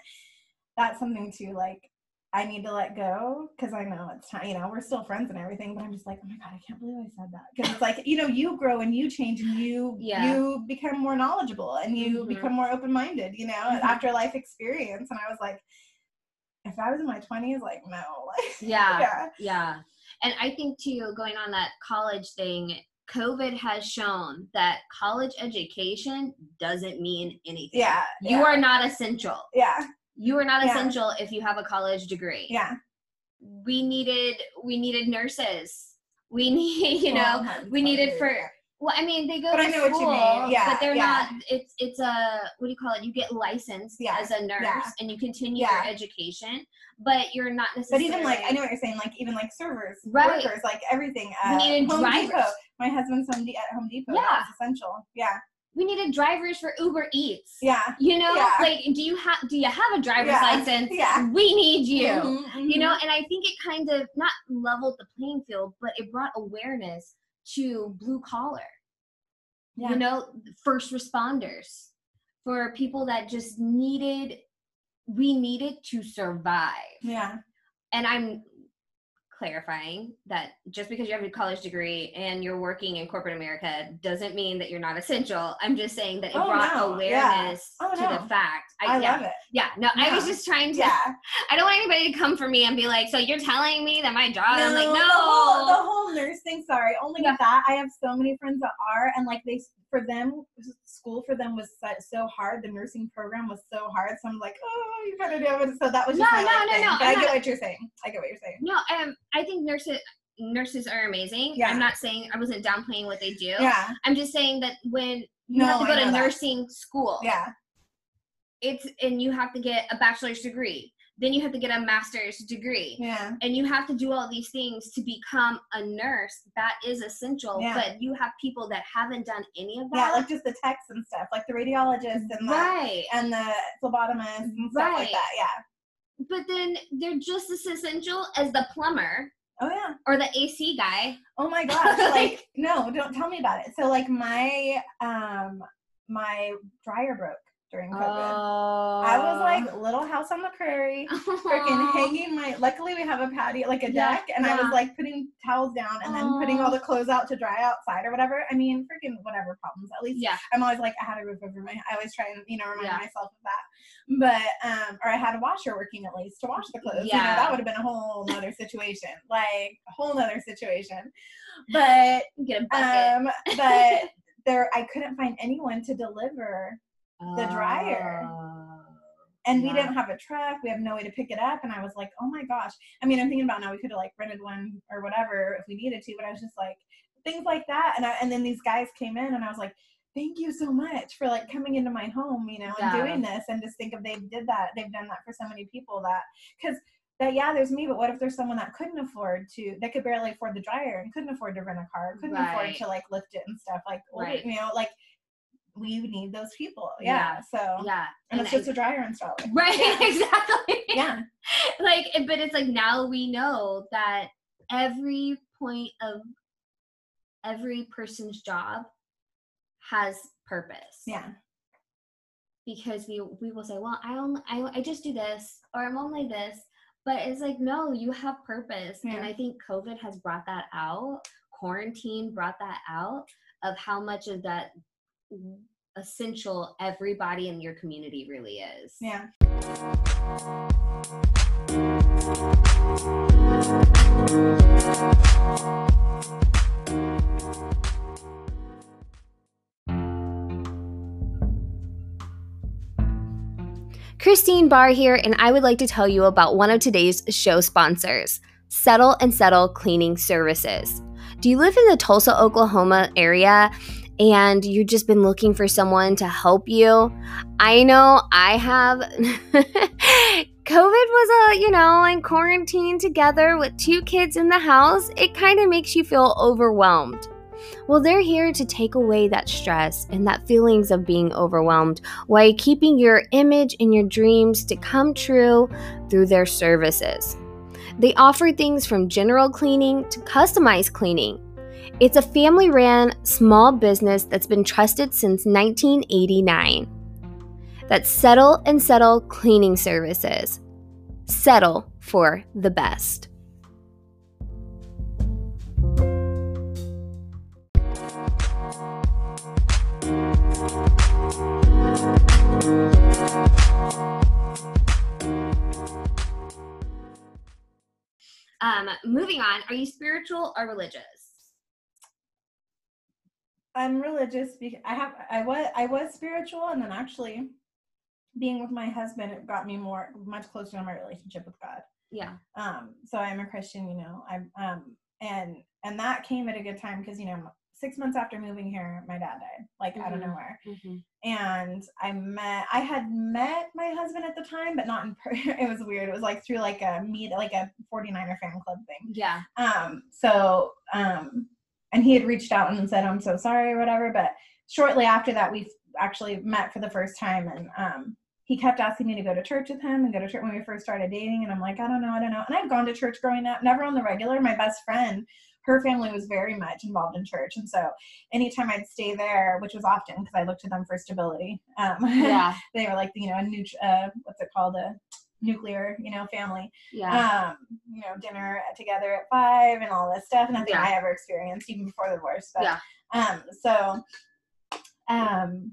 that's something too, like, I need to let go because I know it's time. You know, we're still friends and everything, but I'm just like, oh my god, I can't believe I said that. Because it's like, you know, you grow and you change and you Yeah. you become more knowledgeable and you Mhm. become more open minded. You know, Mhm. after life experience. And I was like, if I was in my 20s, like no, (laughs) like Yeah. yeah, Yeah. And I think too, going on that college thing, COVID has shown that college education doesn't mean anything. yeah, You yeah, are not essential. yeah, You are not Yeah. essential if you have a college degree. yeah. We needed we needed nurses. We need, (laughs) you know, Well, we needed for well, I mean, they go But to I know what you school, mean. Yeah, but they're yeah. not. It's it's a what do you call it? You get licensed Yeah, as a nurse, and you continue your education, but you're not necessarily. But even like I know what you're saying, like even like servers, Right. workers, like everything. We Uh, needed Home drivers. Depot. My husband's home de- at Home Depot. Yeah. Essential. Yeah, we needed drivers for Uber Eats. yeah. You know, like do you have do you have a driver's license? yeah. We need you. Mhm, You know, mhm. and I think it kind of not leveled the playing field, but it brought awareness to blue collar. Yeah. You know, first responders for people that just needed we needed to survive. yeah, And I'm clarifying that just because you have a college degree and you're working in corporate America doesn't mean that you're not essential. I'm just saying that it Oh, brought no. Yeah. awareness Oh, to no. the fact. I, yeah, love it. yeah, no, I was just trying to. Yeah. I don't want anybody to come for me and be like, "So you're telling me that my job?" I'm like, the "No." whole, the whole nurse thing. Sorry, only Yeah. with that, I have so many friends that are, and like they, for them, school for them was so, hard. The nursing program was so hard. So I'm like, oh, you gotta do it. So that was just No, my no, no, thing. no, But I'm I get not- what you're saying. I get what you're saying. No, um, I think nurses nurses are amazing. Yeah. I'm not saying I wasn't downplaying what they do. Yeah. I'm just saying that when you No, have to go to that. nursing school, Yeah. it's and you have to get a bachelor's degree, then you have to get a master's degree. Yeah. And you have to do all these things to become a nurse. That is essential. Yeah. But you have people that haven't done any of that Yeah. Like just the techs and stuff, like the radiologists and the right. and the phlebotomists and stuff like that. Yeah. But then they're just as essential as the plumber Oh yeah. or the AC guy. Oh my (laughs) gosh. like no, don't tell me about it. So like my um my dryer broke during COVID. I was like little house on the prairie, (laughs) freaking hanging my. Luckily, we have a patio, like a Yeah, deck, and I was like putting towels down and then putting all the clothes out to dry outside or whatever. I mean, freaking whatever problems. At least yeah, I'm always like I had a roof over my. I always try and you know remind Yeah. myself of that. But um, or I had a washer working at least to wash the clothes. You know, Yeah. that would have been a whole nother situation, like a whole nother situation. But get a bucket. um, but (laughs) there, I couldn't find anyone to deliver the dryer. Oh. and we didn't have a truck we have no way to pick it up and i was like oh my gosh i mean i'm thinking about now we could have like rented one or whatever if we needed to but i was just like things like that and I, and then these guys came in and i was like thank you so much for like coming into my home you know and doing this and just think if they did that they've done that for so many people that because that yeah there's me but what if there's someone that couldn't afford to that could barely afford the dryer and couldn't afford to rent a car couldn't afford to like lift it and stuff like Right. you know like we need those people. Yeah, so yeah, and, it's just a dryer installer (laughs) right, yeah. (laughs) exactly. yeah. (laughs) Like, but it's like now we know that every point of every person's job has purpose. yeah. Because we we will say, well, I only I, I just do this or I'm only this, but it's like no, you have purpose, and I think COVID has brought that out. Quarantine brought that out of how much of that essential everybody in your community really is. Yeah. Christine Bahe here, and I would like to tell you about one of today's show sponsors, Settle and Settle Cleaning Services. Do you live in the Tulsa, Oklahoma area and you've just been looking for someone to help you? I know I have. (laughs) COVID was a, you know, in quarantine together with two kids in the house. It kind of makes you feel overwhelmed. Well, they're here to take away that stress and that feelings of being overwhelmed while keeping your image and your dreams to come true through their services. They offer things from general cleaning to customized cleaning. It's a family ran small business that's been trusted since 1989. that Settle and Settle Cleaning Services. Settle for the best. Um, moving on, are you spiritual or religious? I'm religious because I have I was I was spiritual and then actually being with my husband it got me more much closer to my relationship with God. Yeah. Um so I'm a Christian, you know. I'm um and and that came at a good time because you know 6 months after moving here my dad died like out of nowhere. and I met I had met my husband at the time but not in per- (laughs) it was weird it was like through like a meet like a 49er fan club thing Yeah. um so um and he had reached out and said I'm so sorry or whatever but shortly after that we actually met for the first time and um he kept asking me to go to church with him and go to church when we first started dating and I'm like I don't know I don't know and I've gone to church growing up never on the regular my best friend her family was very much involved in church and so anytime I'd stay there which was often because I looked to them for stability um Yeah. (laughs) they were like you know a new uh what's it called a nuclear you know family Yeah. um you know dinner together at five and all this stuff nothing Yeah. i ever experienced even before the divorce but Yeah. um so um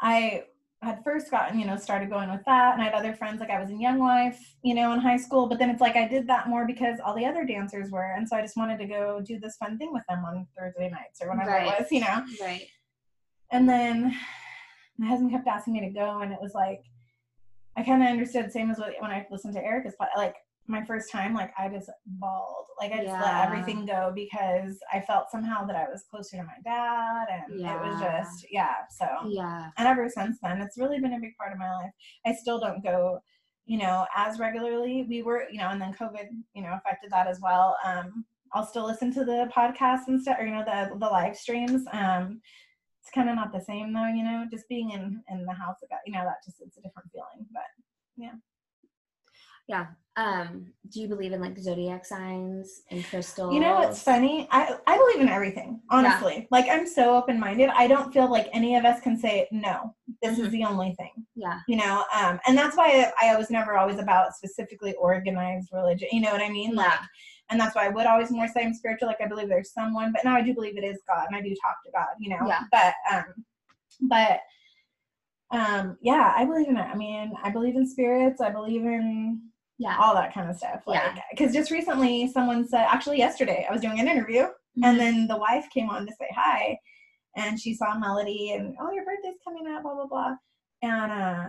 i had first gotten you know started going with that and i had other friends like i was in young life you know in high school but then it's like i did that more because all the other dancers were and so i just wanted to go do this fun thing with them on thursday nights or whenever Right. it was you know right. and then my husband kept asking me to go, and it was like I kind of understood. Same as when I listened to Erica's, like my first time, like I just bawled, like I just let everything go because I felt somehow that I was closer to my dad, and it was just yeah. So Yeah. and ever since then, it's really been a big part of my life. I still don't go, you know, as regularly. We were, you know, and then COVID, you know, affected that as well. Um, I'll still listen to the podcasts and stuff, or you know, the the live streams. Um, it's kind of not the same though, you know, just being in in the house, about, you know, that just it's a different feeling. But Yeah. Yeah. Um, do you believe in like zodiac signs and crystals? you know what's funny? I I believe in everything, honestly. Like I'm so open minded. I don't feel like any of us can say no This is Mhm. the only thing Yeah. you know um and that's why i was never always about specifically organized religion you know what i mean like Yeah. And that's why i would always more say i'm spiritual like i believe there's someone but now i do believe it is god and i do talk to god you know Yeah. but um but um yeah i believe in it i mean i believe in spirits i believe in Yeah. all that kind of stuff like Yeah. because just recently someone said actually yesterday i was doing an interview Mm-hmm. and then the wife came on to say hi and she saw melody and oh your birthday's coming up blah blah blah and uh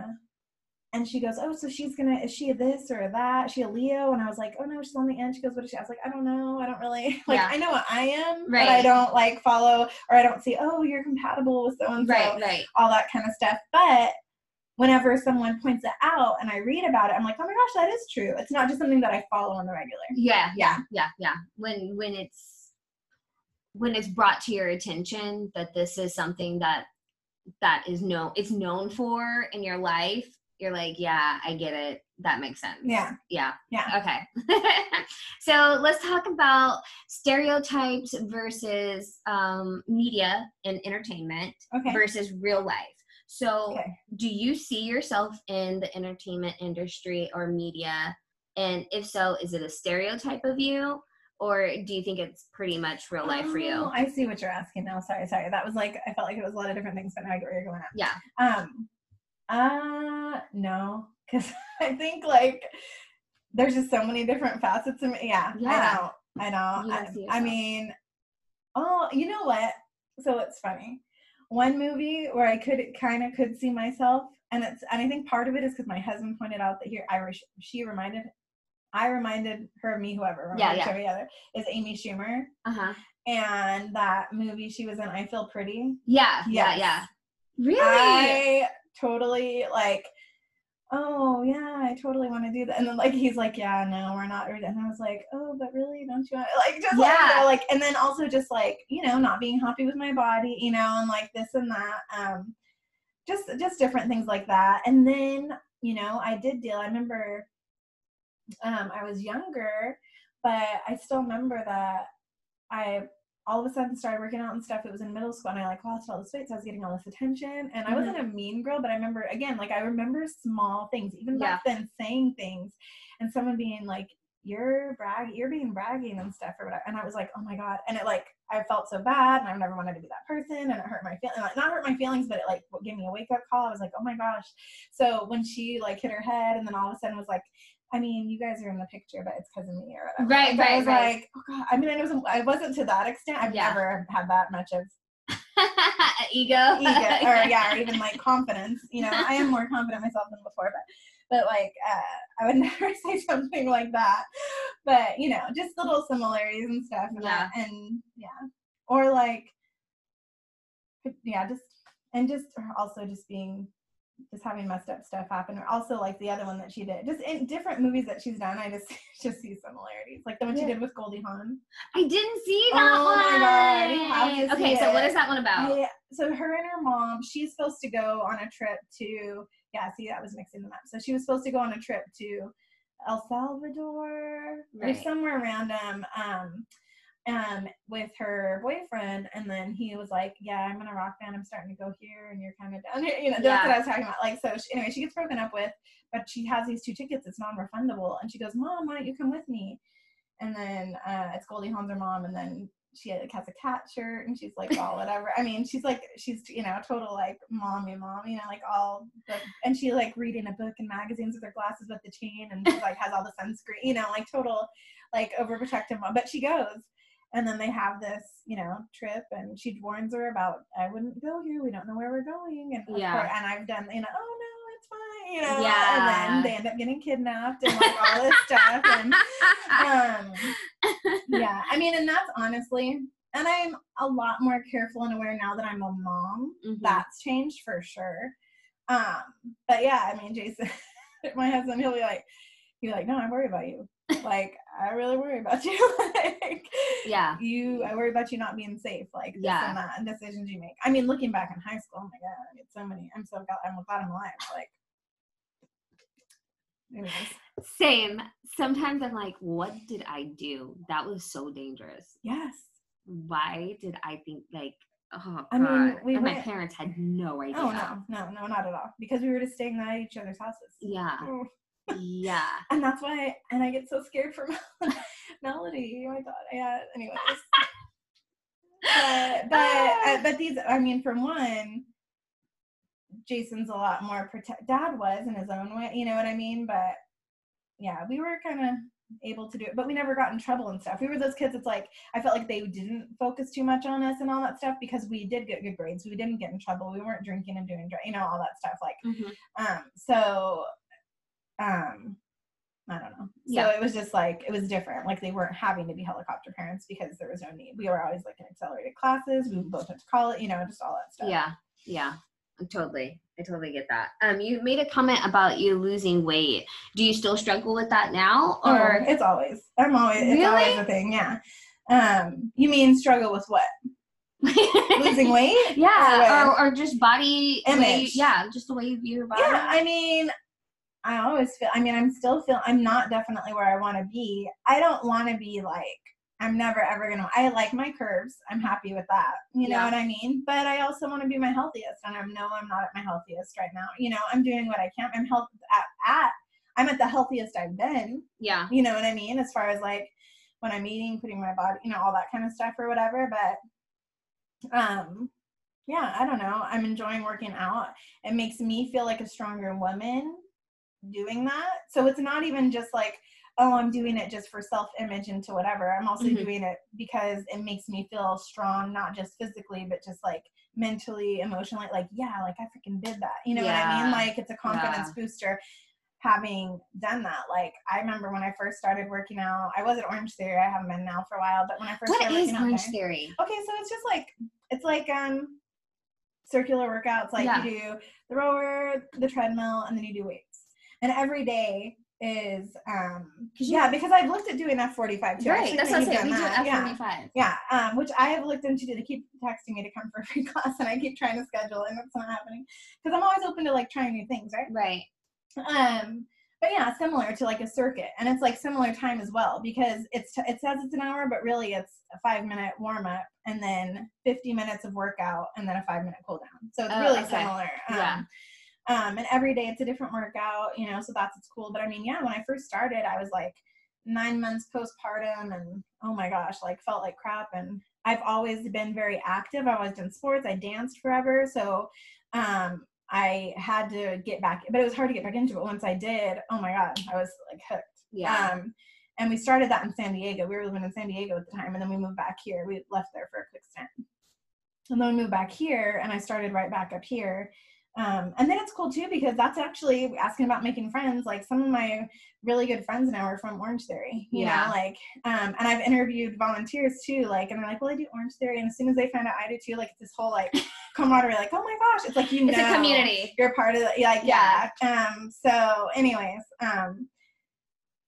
and she goes oh so she's gonna is she a this or a that is she a leo and i was like oh no she's on the end she goes what is she i was like i don't know i don't really (laughs) like Yeah. i know what i am but i don't like follow or i don't see oh you're compatible with so and so right. Right. all that kind of stuff but whenever someone points it out and i read about it i'm like oh my gosh that is true it's not just something that i follow on the regular Yeah. Yeah. Yeah. Yeah. When when it's when it's brought to your attention that this is something that that is known it's known for in your life, you're like, yeah, I get it. That makes sense. yeah Yeah. Yeah. Okay. (laughs) so let's talk about stereotypes versus um, media and entertainment okay versus real life. So, okay do you see yourself in the entertainment industry or media? And if so, is it a stereotype of you? Or do you think it's pretty much real life for you? Oh, I see what you're asking now. Sorry, sorry. That was like I felt like it was a lot of different things, but now I get where you're going at. Yeah. Um, uh, no, because (laughs) I think like there's just so many different facets of me. Yeah, Yeah. I know, I know. Don't I, I mean, oh, you know what? So it's funny. One movie where I could kind of could see myself, and it's and I think part of it is because my husband pointed out that here I re- she reminded. I reminded her of me, whoever, Yeah, yeah. other, is Amy Schumer Uh huh. and that movie she was in I Feel Pretty. Yeah. Yeah. Yeah. Really? I totally like, oh yeah, I totally want to do that. And then like he's like, yeah, no, we're not. And I was like, oh, but really, don't you want (laughs) like just like, Yeah. like, and then also just like you know not being happy with my body, you know, and like this and that, um, just just different things like that. And then you know I did deal. I remember, um, I was younger, but I still remember that I all of a sudden started working out and stuff. It was in middle school and I like lost all this weight, so I was getting all this attention. And I wasn't mm-hmm. a mean girl, but I remember again, like I remember small things, even back then saying things and someone being like, You're bragging, you're being bragging and stuff or whatever. And I was like, Oh my God. And it like I felt so bad and I've never wanted to be that person and it hurt my feelings like not hurt my feelings, but it like gave me a wake up call. I was like, Oh my gosh. So when she like hit her head and then all of a sudden was like, I mean, you guys are in the picture, but it's because of me or whatever. Right, But I right, was right. like, oh god. I mean, I wasn't. I wasn't to that extent. I've Yeah. never had that much of (laughs) Ego. (laughs) ego, (laughs) or yeah, or even like confidence. You know, I am more confident myself than before, but but like, uh, I would never say something like that. But you know, just little similarities and stuff. And Yeah. that, and yeah, or like, yeah, just and just also just being just having messed up stuff happen or also like the other one that she did just in different movies that she's done i just (laughs) just see similarities like the one she did with goldie hawn I didn't see that Oh one. God, you have to okay, so what it. is that one about? yeah so her and her mom she's supposed to go on a trip to yeah see that was mixing them up so she was supposed to go on a trip to el salvador Right. or somewhere random um um with her boyfriend and then he was like yeah i'm in a rock band i'm starting to go here and you're kind of down here. You know that's Yeah. what i was talking about. Like so she, anyway she gets broken up with but she has these two tickets. It's non-refundable. And she goes mom why don't you come with me? And then uh it's goldie hawn's her mom and then she like has a cat shirt and she's like all whatever. I mean she's like she's you know total like mommy mom you know like all the and she like reading a book and magazines with her glasses with the chain and she like has all the sunscreen you know like total like overprotective mom. But she goes and then they have this you know trip and she warns her about i wouldn't go here. We don't know where we're going. And Yeah. course, and i've done you know oh no it's fine you know? Yeah. and then they end up getting kidnapped and like all this stuff and um (laughs) yeah. I mean and that's honestly and i'm a lot more careful and aware now that i'm a mom. Mhm. that's changed for sure. Um but yeah i mean jason (laughs) my husband he'll be like he'll be like no i worry about you like i really worry about (laughs) you like yeah. you i worry about you not being safe like this Yeah. and that and decisions you make i mean looking back in high school oh my god i made so many i'm so glad i'm glad i'm alive like anyways Same. Sometimes I'm like, what did I do? That was so dangerous. yes Why did I think like Oh god. I mean, we and my parents had no oh, idea. Oh no, no, no, not at all. Because we were just staying at each other's houses. Yeah. Oh. Yeah. (laughs) And that's why, and I get so scared for (laughs) Mel- Melody. Oh my god. Yeah. Anyways. (laughs) but but uh, but these, I mean, for one, Jason's a lot more protect. Dad was in his own way, you know what I mean. But yeah, we were kind of able to do it, but we never got in trouble and stuff. We were those kids. It's like I felt like they didn't focus too much on us and all that stuff because we did get good grades. We didn't get in trouble. We weren't drinking and doing, you know, all that stuff. Like Mhm. um, so, um, I don't know. So Yeah. it was just like it was different. Like they weren't having to be helicopter parents because there was no need. We were always like in accelerated classes. We both went to college. You know, just all that stuff. Yeah. Yeah. Totally. I totally get that. Um, you made a comment about you losing weight. Do you still struggle with that now? Or Or it's always. I'm always. It's always a thing. Yeah. Um, you mean struggle with what? (laughs) Losing weight? Yeah. Or Or, or just body the way you- Image. yeah, just the way you view your body. Yeah, I mean, I always feel. I mean, I'm still feel. I'm not definitely where I want to be. I don't want to be like. I'm never ever gonna. I like my curves. I'm happy with that. You know what I mean. But I also want to be my healthiest, and I know I'm not at my healthiest right now. You know, I'm doing what I can. I'm health at, at. I'm at the healthiest I've been. yeah. You know what I mean? As far as like when I'm eating, putting my body, you know, all that kind of stuff or whatever. But um yeah, I don't know. I'm enjoying working out. It makes me feel like a stronger woman doing that. So it's not even just like, oh, I'm doing it just for self image and to whatever. I'm also Mhm. doing it because it makes me feel strong, not just physically, but just like mentally, emotionally. Like, yeah, like I freaking did that. You know what I mean? Like it's a confidence booster having done that. Like I remember when I first started working out, I was at Orange Theory. I haven't been now for a while, but when I first What started is working out Orange there- Theory? Okay, so it's just like it's like um circular workouts. Like Yeah. you do the rower, the treadmill, and then you do weights. And every day is um yeah, because I've looked at doing F forty five too. Right. That's what I'm saying. We do. F Yeah. forty five. Yeah, um, which I have looked into. They keep texting me to come for a free (laughs) class, and I keep trying to schedule, and it's not happening because I'm always open to like trying new things, right? Right. Um, but yeah, similar to like a circuit, and it's like similar time as well because it's it says it's an hour, but really it's a five minute warm up and then 50 minutes of workout and then a five minute cool down. So it's Oh, really okay. similar. Um, Yeah. Um, and every day it's a different workout, you know, so that's it's cool. But I mean, yeah, when I first started, I was like nine months postpartum and oh my gosh, like felt like crap. And I've always been very active. I've always done sports. I danced forever. So um I had to get back, but it was hard to get back into it. Once I did, oh my god, I was like hooked. Yeah. Um, and we started that in San Diego. We were living in San Diego at the time, and then we moved back here. We left there for a quick stint, and then we moved back here, and I started right back up here. Um, and then it's cool too because that's actually asking about making friends. Like some of my really good friends now are from Orange Theory. You Yeah. know, like, um, and I've interviewed volunteers too. Like, and they're like, "Well, I do Orange Theory," and as soon as they find out I do too, like, it's this whole like (laughs) camaraderie. Like, oh my gosh, it's like you know, it's a community. you're part of the like yeah. um so anyways um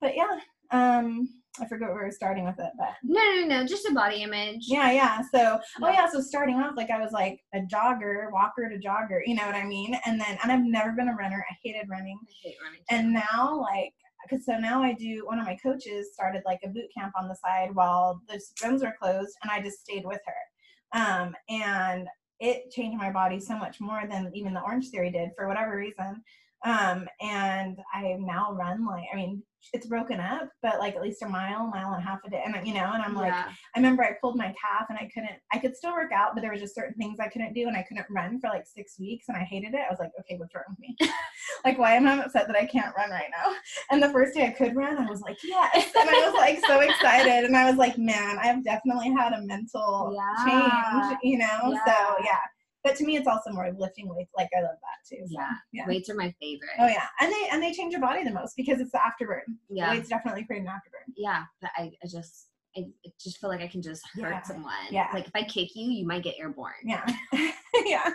but yeah um i forget where we were starting with it but No, no, no, just a body image. yeah yeah so oh Yeah. yeah so starting off like i was like a jogger walker to jogger you know what i mean and then and i've never been a runner i hated running I hate running. too. and now like because so now i do one of my coaches started like a boot camp on the side while the gyms were closed and i just stayed with her um and it changed my body so much more than even the orange theory did for whatever reason um and i now run like i mean it's broken up but like at least a mile mile and a half a day and you know and i'm like yeah. I remember I pulled my calf and I couldn't, I could still work out, but there was just certain things I couldn't do and I couldn't run for like six weeks and I hated it. I was like, okay, what's wrong with me? (laughs) like, why am I upset that I can't run right now? And the first day I could run, I was like, yes. And I was like so excited. And I was like, man, I've definitely had a mental Yeah. change, you know? So Yeah. But to me, it's also more of lifting weights. Like I love that too. So, Yeah. yeah. Weights are my favorite. Oh yeah. And they, and they change your body the most because it's the afterburn. yeah. Weights definitely create an afterburn. Yeah. But I, I just I, just feel like I can just hurt Yeah. someone. Yeah. Like if I kick you, you might get airborne. Yeah. (laughs) (laughs) yeah.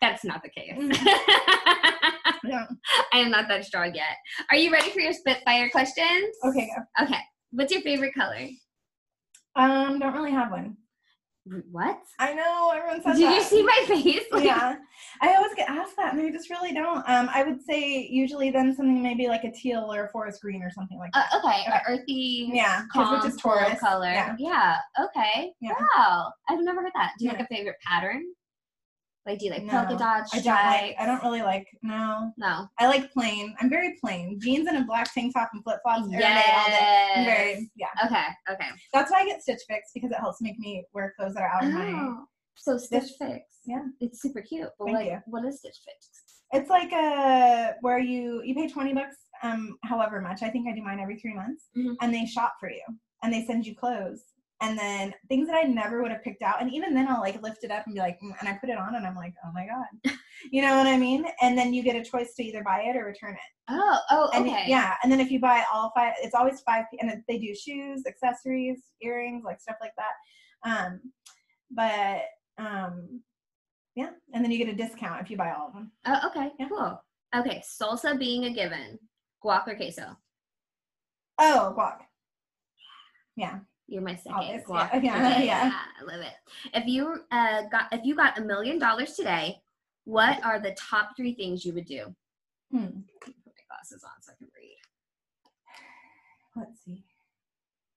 That's not the case. Mm. (laughs) Yeah. I am not that strong yet. Are you ready for your Spitfire questions? Okay. go. Okay. What's your favorite color? Um, don't really have one. What? I know everyone says Did that. you see my face? Like, (laughs) yeah, I always get asked that, and I just really don't. Um, I would say usually then something maybe like a teal or a forest green or something like Uh, that. okay, Okay. earthy. yeah, calm, which is Taurus color. Yeah. Yeah. Okay. Yeah. Wow. I've never heard that. Do you have like a favorite pattern? Like, do you like polka No, dots? I don't like. I don't really like. No, No. I like plain. I'm very plain. Jeans and a black tank top and flip flops every day, all day. Yes. I'm very yeah. Okay. Okay. That's why I get Stitch Fix because it helps make me wear clothes that are out of my. Oh, so Stitch This- Fix. yeah. It's super cute. But Thank like, you. what is Stitch Fix? It's like a where you you pay twenty bucks, um, however much. I think I do mine every three months, Mhm. and they shop for you and they send you clothes and then things that I never would have picked out. And even then, I'll like lift it up and be like, mm, and I put it on, and I'm like, oh my god, (laughs) you know what I mean? And then you get a choice to either buy it or return it. Oh. Oh. And Okay. yeah, and then if you buy all five, it's always five. And they do shoes, accessories, earrings, like stuff like that. Um, but um, yeah, and then you get a discount if you buy all of them. Oh. Okay. Yeah. Cool. Okay. Salsa being a given. Guac or queso? Oh, guac. Yeah. You're my second guac. yeah, (laughs) yeah, today. yeah. I love it. If you uh got if you got a million dollars today, what are the top three things you would do? Hmm. Put my glasses on so I can read. Let's see.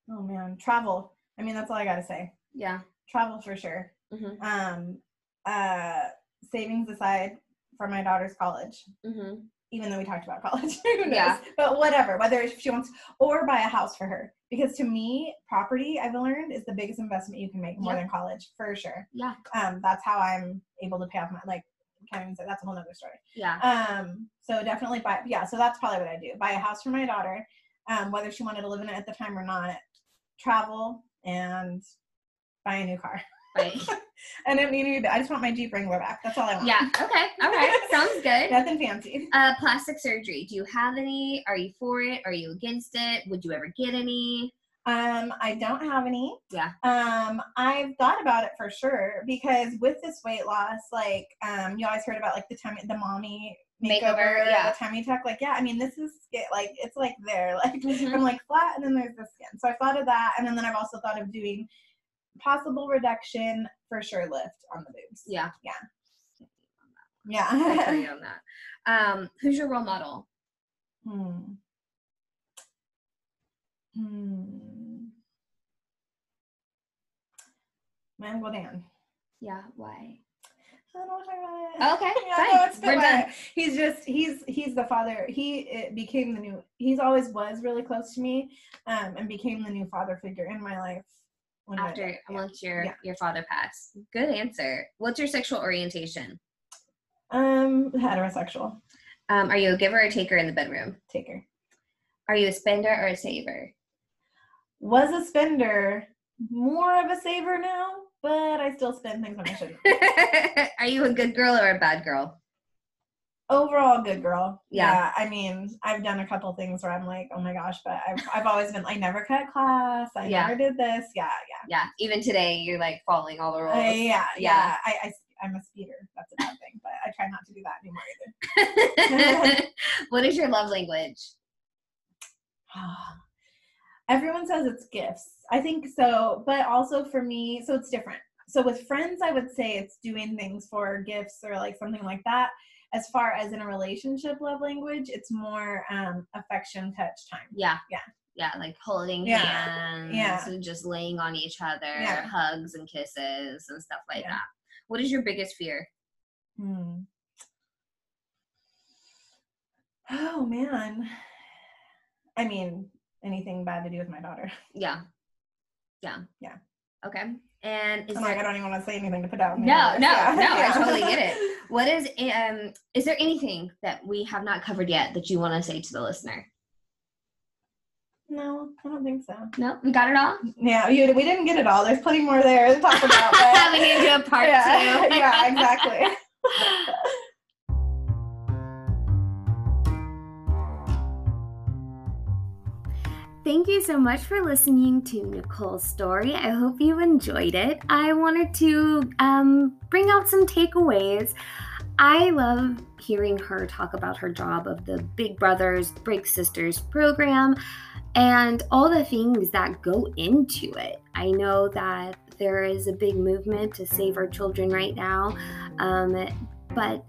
Oh man, travel. I mean, that's all I gotta say. Yeah. Travel for sure. Mhm. Um, uh, savings aside for my daughter's college. Mhm. Even though we talked about (laughs) college, who knows? Yeah. But whatever, whether she wants or buy a house for her, because to me, property I've learned is the biggest investment you can make more Yeah. than college for sure. Yeah. Um, that's how I'm able to pay off my like. Can't even say that's a whole nother story. Yeah. Um, so definitely buy yeah, so that's probably what I do. Buy a house for my daughter, um, whether she wanted to live in it at the time or not, travel and buy a new car. Right. (laughs) I don't need to I just want my Jeep Wrangler back. That's all I want. yeah. Okay. All right. (laughs) Sounds good. Nothing fancy. Uh, plastic surgery. Do you have any? Are you for it? Are you against it? Would you ever get any? Um, I don't have any. Yeah. Um, I've thought about it for sure because with this weight loss, like, um, you always heard about like the tummy, the mommy makeover, Makeover, yeah. the tummy tuck. Like, yeah, I mean, this is like it's like there, (laughs) like Mhm. I'm like flat, and then there's the skin. So I thought of that, and then, then I've also thought of doing possible reduction for sure, lift on the boobs. Yeah. Yeah. I feel Yeah. (laughs) on that. Um, who's your role model? hmm. Hmm. My uncle Dan. Yeah. Why? I don't want to talk about it. Okay. (laughs) Yeah, fine. no, We're done. He's just he's he's the father. He it became the new. He's always was really close to me, um, and became the new father figure in my life. When After yeah. once your Yeah. your father passed. Good answer. What's your sexual orientation? um heterosexual Um, are you a giver or taker in the bedroom? taker Are you a spender or a saver? was a spender, more of a saver now, but I still spend things when I shouldn't. (laughs) are you a good girl or a bad girl? Overall, good girl. Yeah. I mean, I've done a couple things where I'm like, oh my gosh, but I've I've always been. I never cut class. I Yeah. never did this. Yeah, yeah. Yeah. Even today, you're like following all the rules. Uh, yeah, Yeah. yeah. I, I, I'm a speeder. That's a bad thing, but I try not to do that anymore either. (laughs) (laughs) what is your love language? (sighs) Everyone says it's gifts. I think so, but also for me, so it's different. So with friends, I would say it's doing things for gifts or like something like that. As far as in a relationship love language, it's more um, affection, touch, time. Yeah. Yeah. Yeah, like holding Yeah. hands Yeah. and just laying on each other, Yeah. hugs and kisses and stuff like Yeah. that. What is your biggest fear? Hmm. Oh man. I mean, anything bad to do with my daughter. Yeah. Yeah. Yeah. Okay. And is I'm like, I don't even want to say anything to put out. No, no, no, I (laughs) totally get it. What is um is there anything that we have not covered yet that you want to say to the listener? No, I don't think so. No, we got it all. Yeah, you, we didn't get it all. There's plenty more there to talk about. (laughs) We need to do a part yeah, two. (laughs) yeah, exactly. (laughs) Thank you so much for listening to Nicole's story. I hope you enjoyed it. I wanted to um, bring out some takeaways. I love hearing her talk about her job of the Big Brothers Big Sisters program and all the things that go into it. I know that there is a big movement to save our children right now. Um, but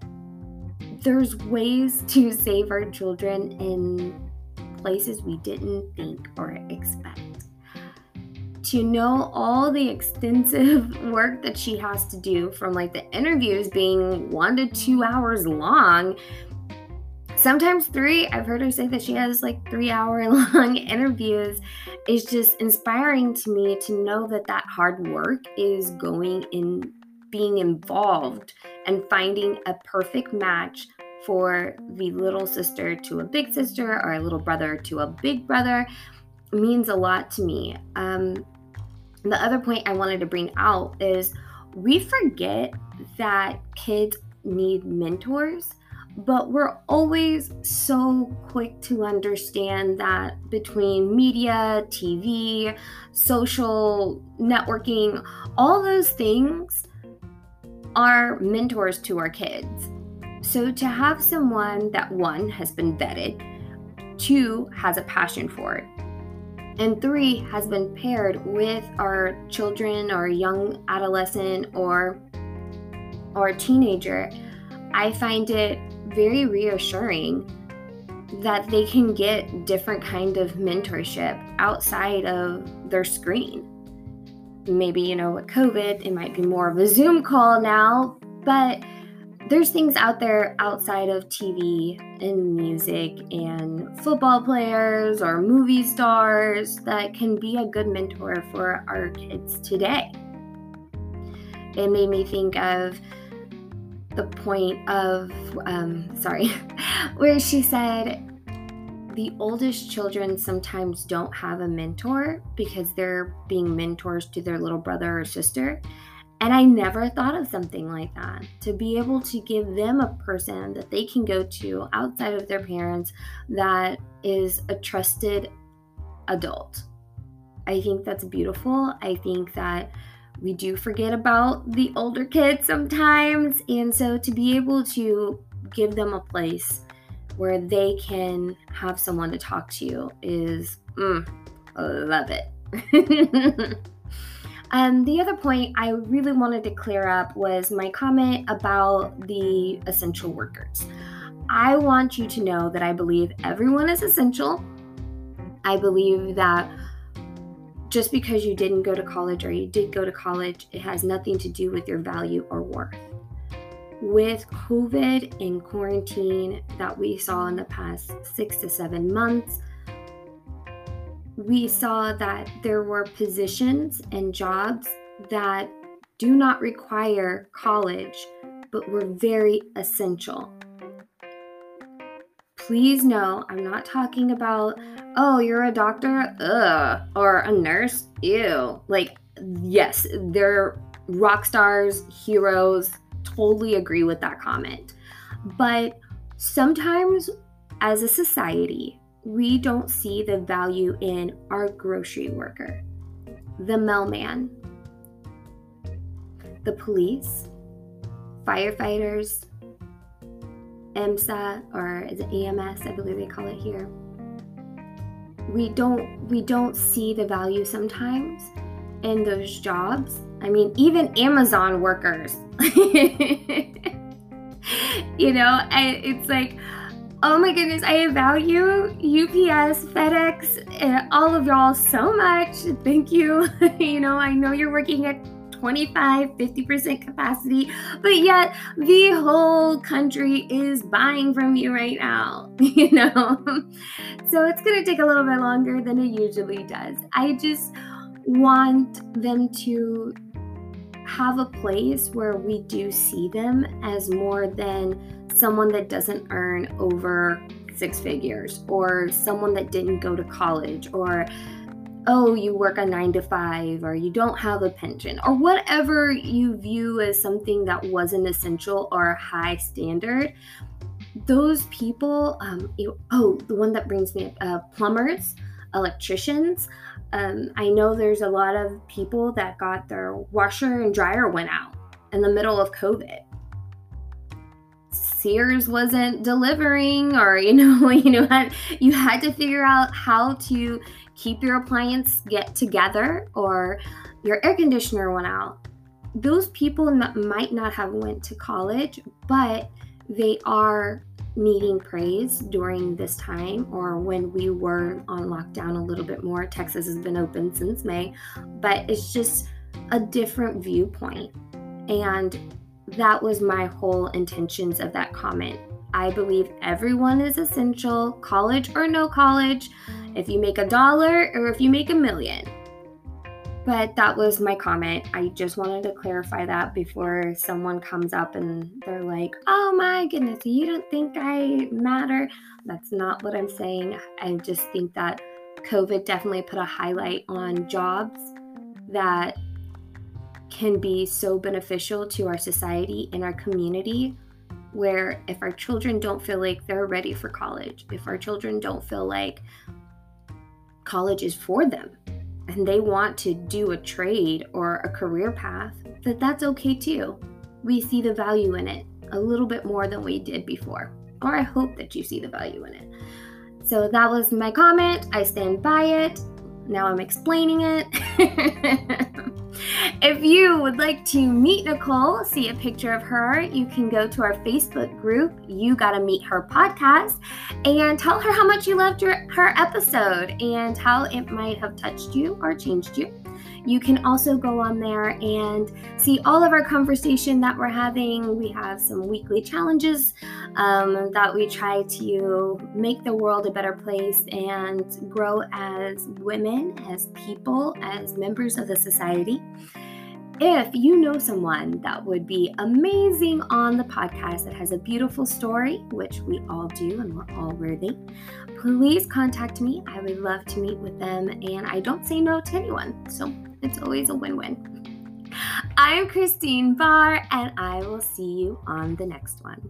there's ways to save our children in places we didn't think or expect. To know all the extensive (laughs) work that she has to do, from like the interviews being one to two hours long, sometimes three. I've heard her say that she has like three hour (laughs) long interviews. Is just inspiring to me to know that that hard work is going in being involved and finding a perfect match for the little sister to a big sister or a little brother to a big brother means a lot to me. Um, the other point I wanted to bring out is we forget that kids need mentors, but we're always so quick to understand that between media, TV, social networking, all those things are mentors to our kids. So to have someone that one has been vetted, two has a passion for it, and three has been paired with our children or young adolescent or or teenager, I find it very reassuring that they can get different kind of mentorship outside of their screen. Maybe, you know, with COVID, it might be more of a Zoom call now, but there's things out there outside of TV and music and football players or movie stars that can be a good mentor for our kids today. It made me think of the point of, um, sorry, (laughs) where she said, the oldest children sometimes don't have a mentor because they're being mentors to their little brother or sister. And I never thought of something like that to be able to give them a person that they can go to outside of their parents that is a trusted adult. I think that's beautiful. I think that we do forget about the older kids sometimes. And so to be able to give them a place where they can have someone to talk to is, mm, love it. (laughs) Um, the other point I really wanted to clear up was my comment about the essential workers. I want you to know that I believe everyone is essential. I believe that just because you didn't go to college or you did go to college, it has nothing to do with your value or worth. With COVID and quarantine that we saw in the past six to seven months, we saw that there were positions and jobs that do not require college but were very essential. Please know I'm not talking about, oh, you're a doctor, ugh, or a nurse, ew. Like, yes, they're rock stars, heroes, totally agree with that comment. But sometimes as a society, we don't see the value in our grocery worker, the mailman, the police, firefighters, EMSA or is it EMS? I believe they call it here. We don't we don't see the value sometimes in those jobs. I mean, even Amazon workers. (laughs) you know, I, it's like Oh my goodness, I value UPS, FedEx, and all of y'all so much. Thank you. (laughs) you know, I know you're working at 25, 50% capacity, but yet the whole country is buying from you right now, (laughs) you know? so it's going to take a little bit longer than it usually does. I just want them to have a place where we do see them as more than someone that doesn't earn over six figures or someone that didn't go to college or oh you work a nine to five or you don't have a pension or whatever you view as something that wasn't essential or high standard those people um, you, oh the one that brings me up uh, plumbers electricians um, I know there's a lot of people that got their washer and dryer went out in the middle of COVID. Sears wasn't delivering or you know (laughs) you know you had to figure out how to keep your appliance get together or your air conditioner went out. Those people not, might not have went to college but they are needing praise during this time or when we were on lockdown a little bit more. Texas has been open since may but it's just a different viewpoint. And that was my whole intentions of that comment. I believe everyone is essential, college or no college, if you make a dollar or if you make a million. But that was my comment. I just wanted to clarify that before someone comes up and they're like, oh my goodness, you don't think I matter? That's not what I'm saying. I just think that COVID definitely put a highlight on jobs that can be so beneficial to our society and our community where if our children don't feel like they're ready for college, if our children don't feel like college is for them and they want to do a trade or a career path, that that's okay too. We see the value in it a little bit more than we did before. Or I hope that you see the value in it. So that was my comment. I stand by it. Now I'm explaining it. (laughs) if you would like to meet Nicole, see a picture of her, you can go to our Facebook group, You Gotta Meet Her podcast, and tell her how much you loved your, her episode and how it might have touched you or changed you. You can also go on there and see all of our conversation that we're having. We have some weekly challenges um, that we try to make the world a better place and grow as women, as people, as members of the society. If you know someone that would be amazing on the podcast that has a beautiful story, which we all do and we're all worthy, please contact me. I would love to meet with them, and I don't say no to anyone. So it's always a win win. I'm Christine Bahe, and I will see you on the next one.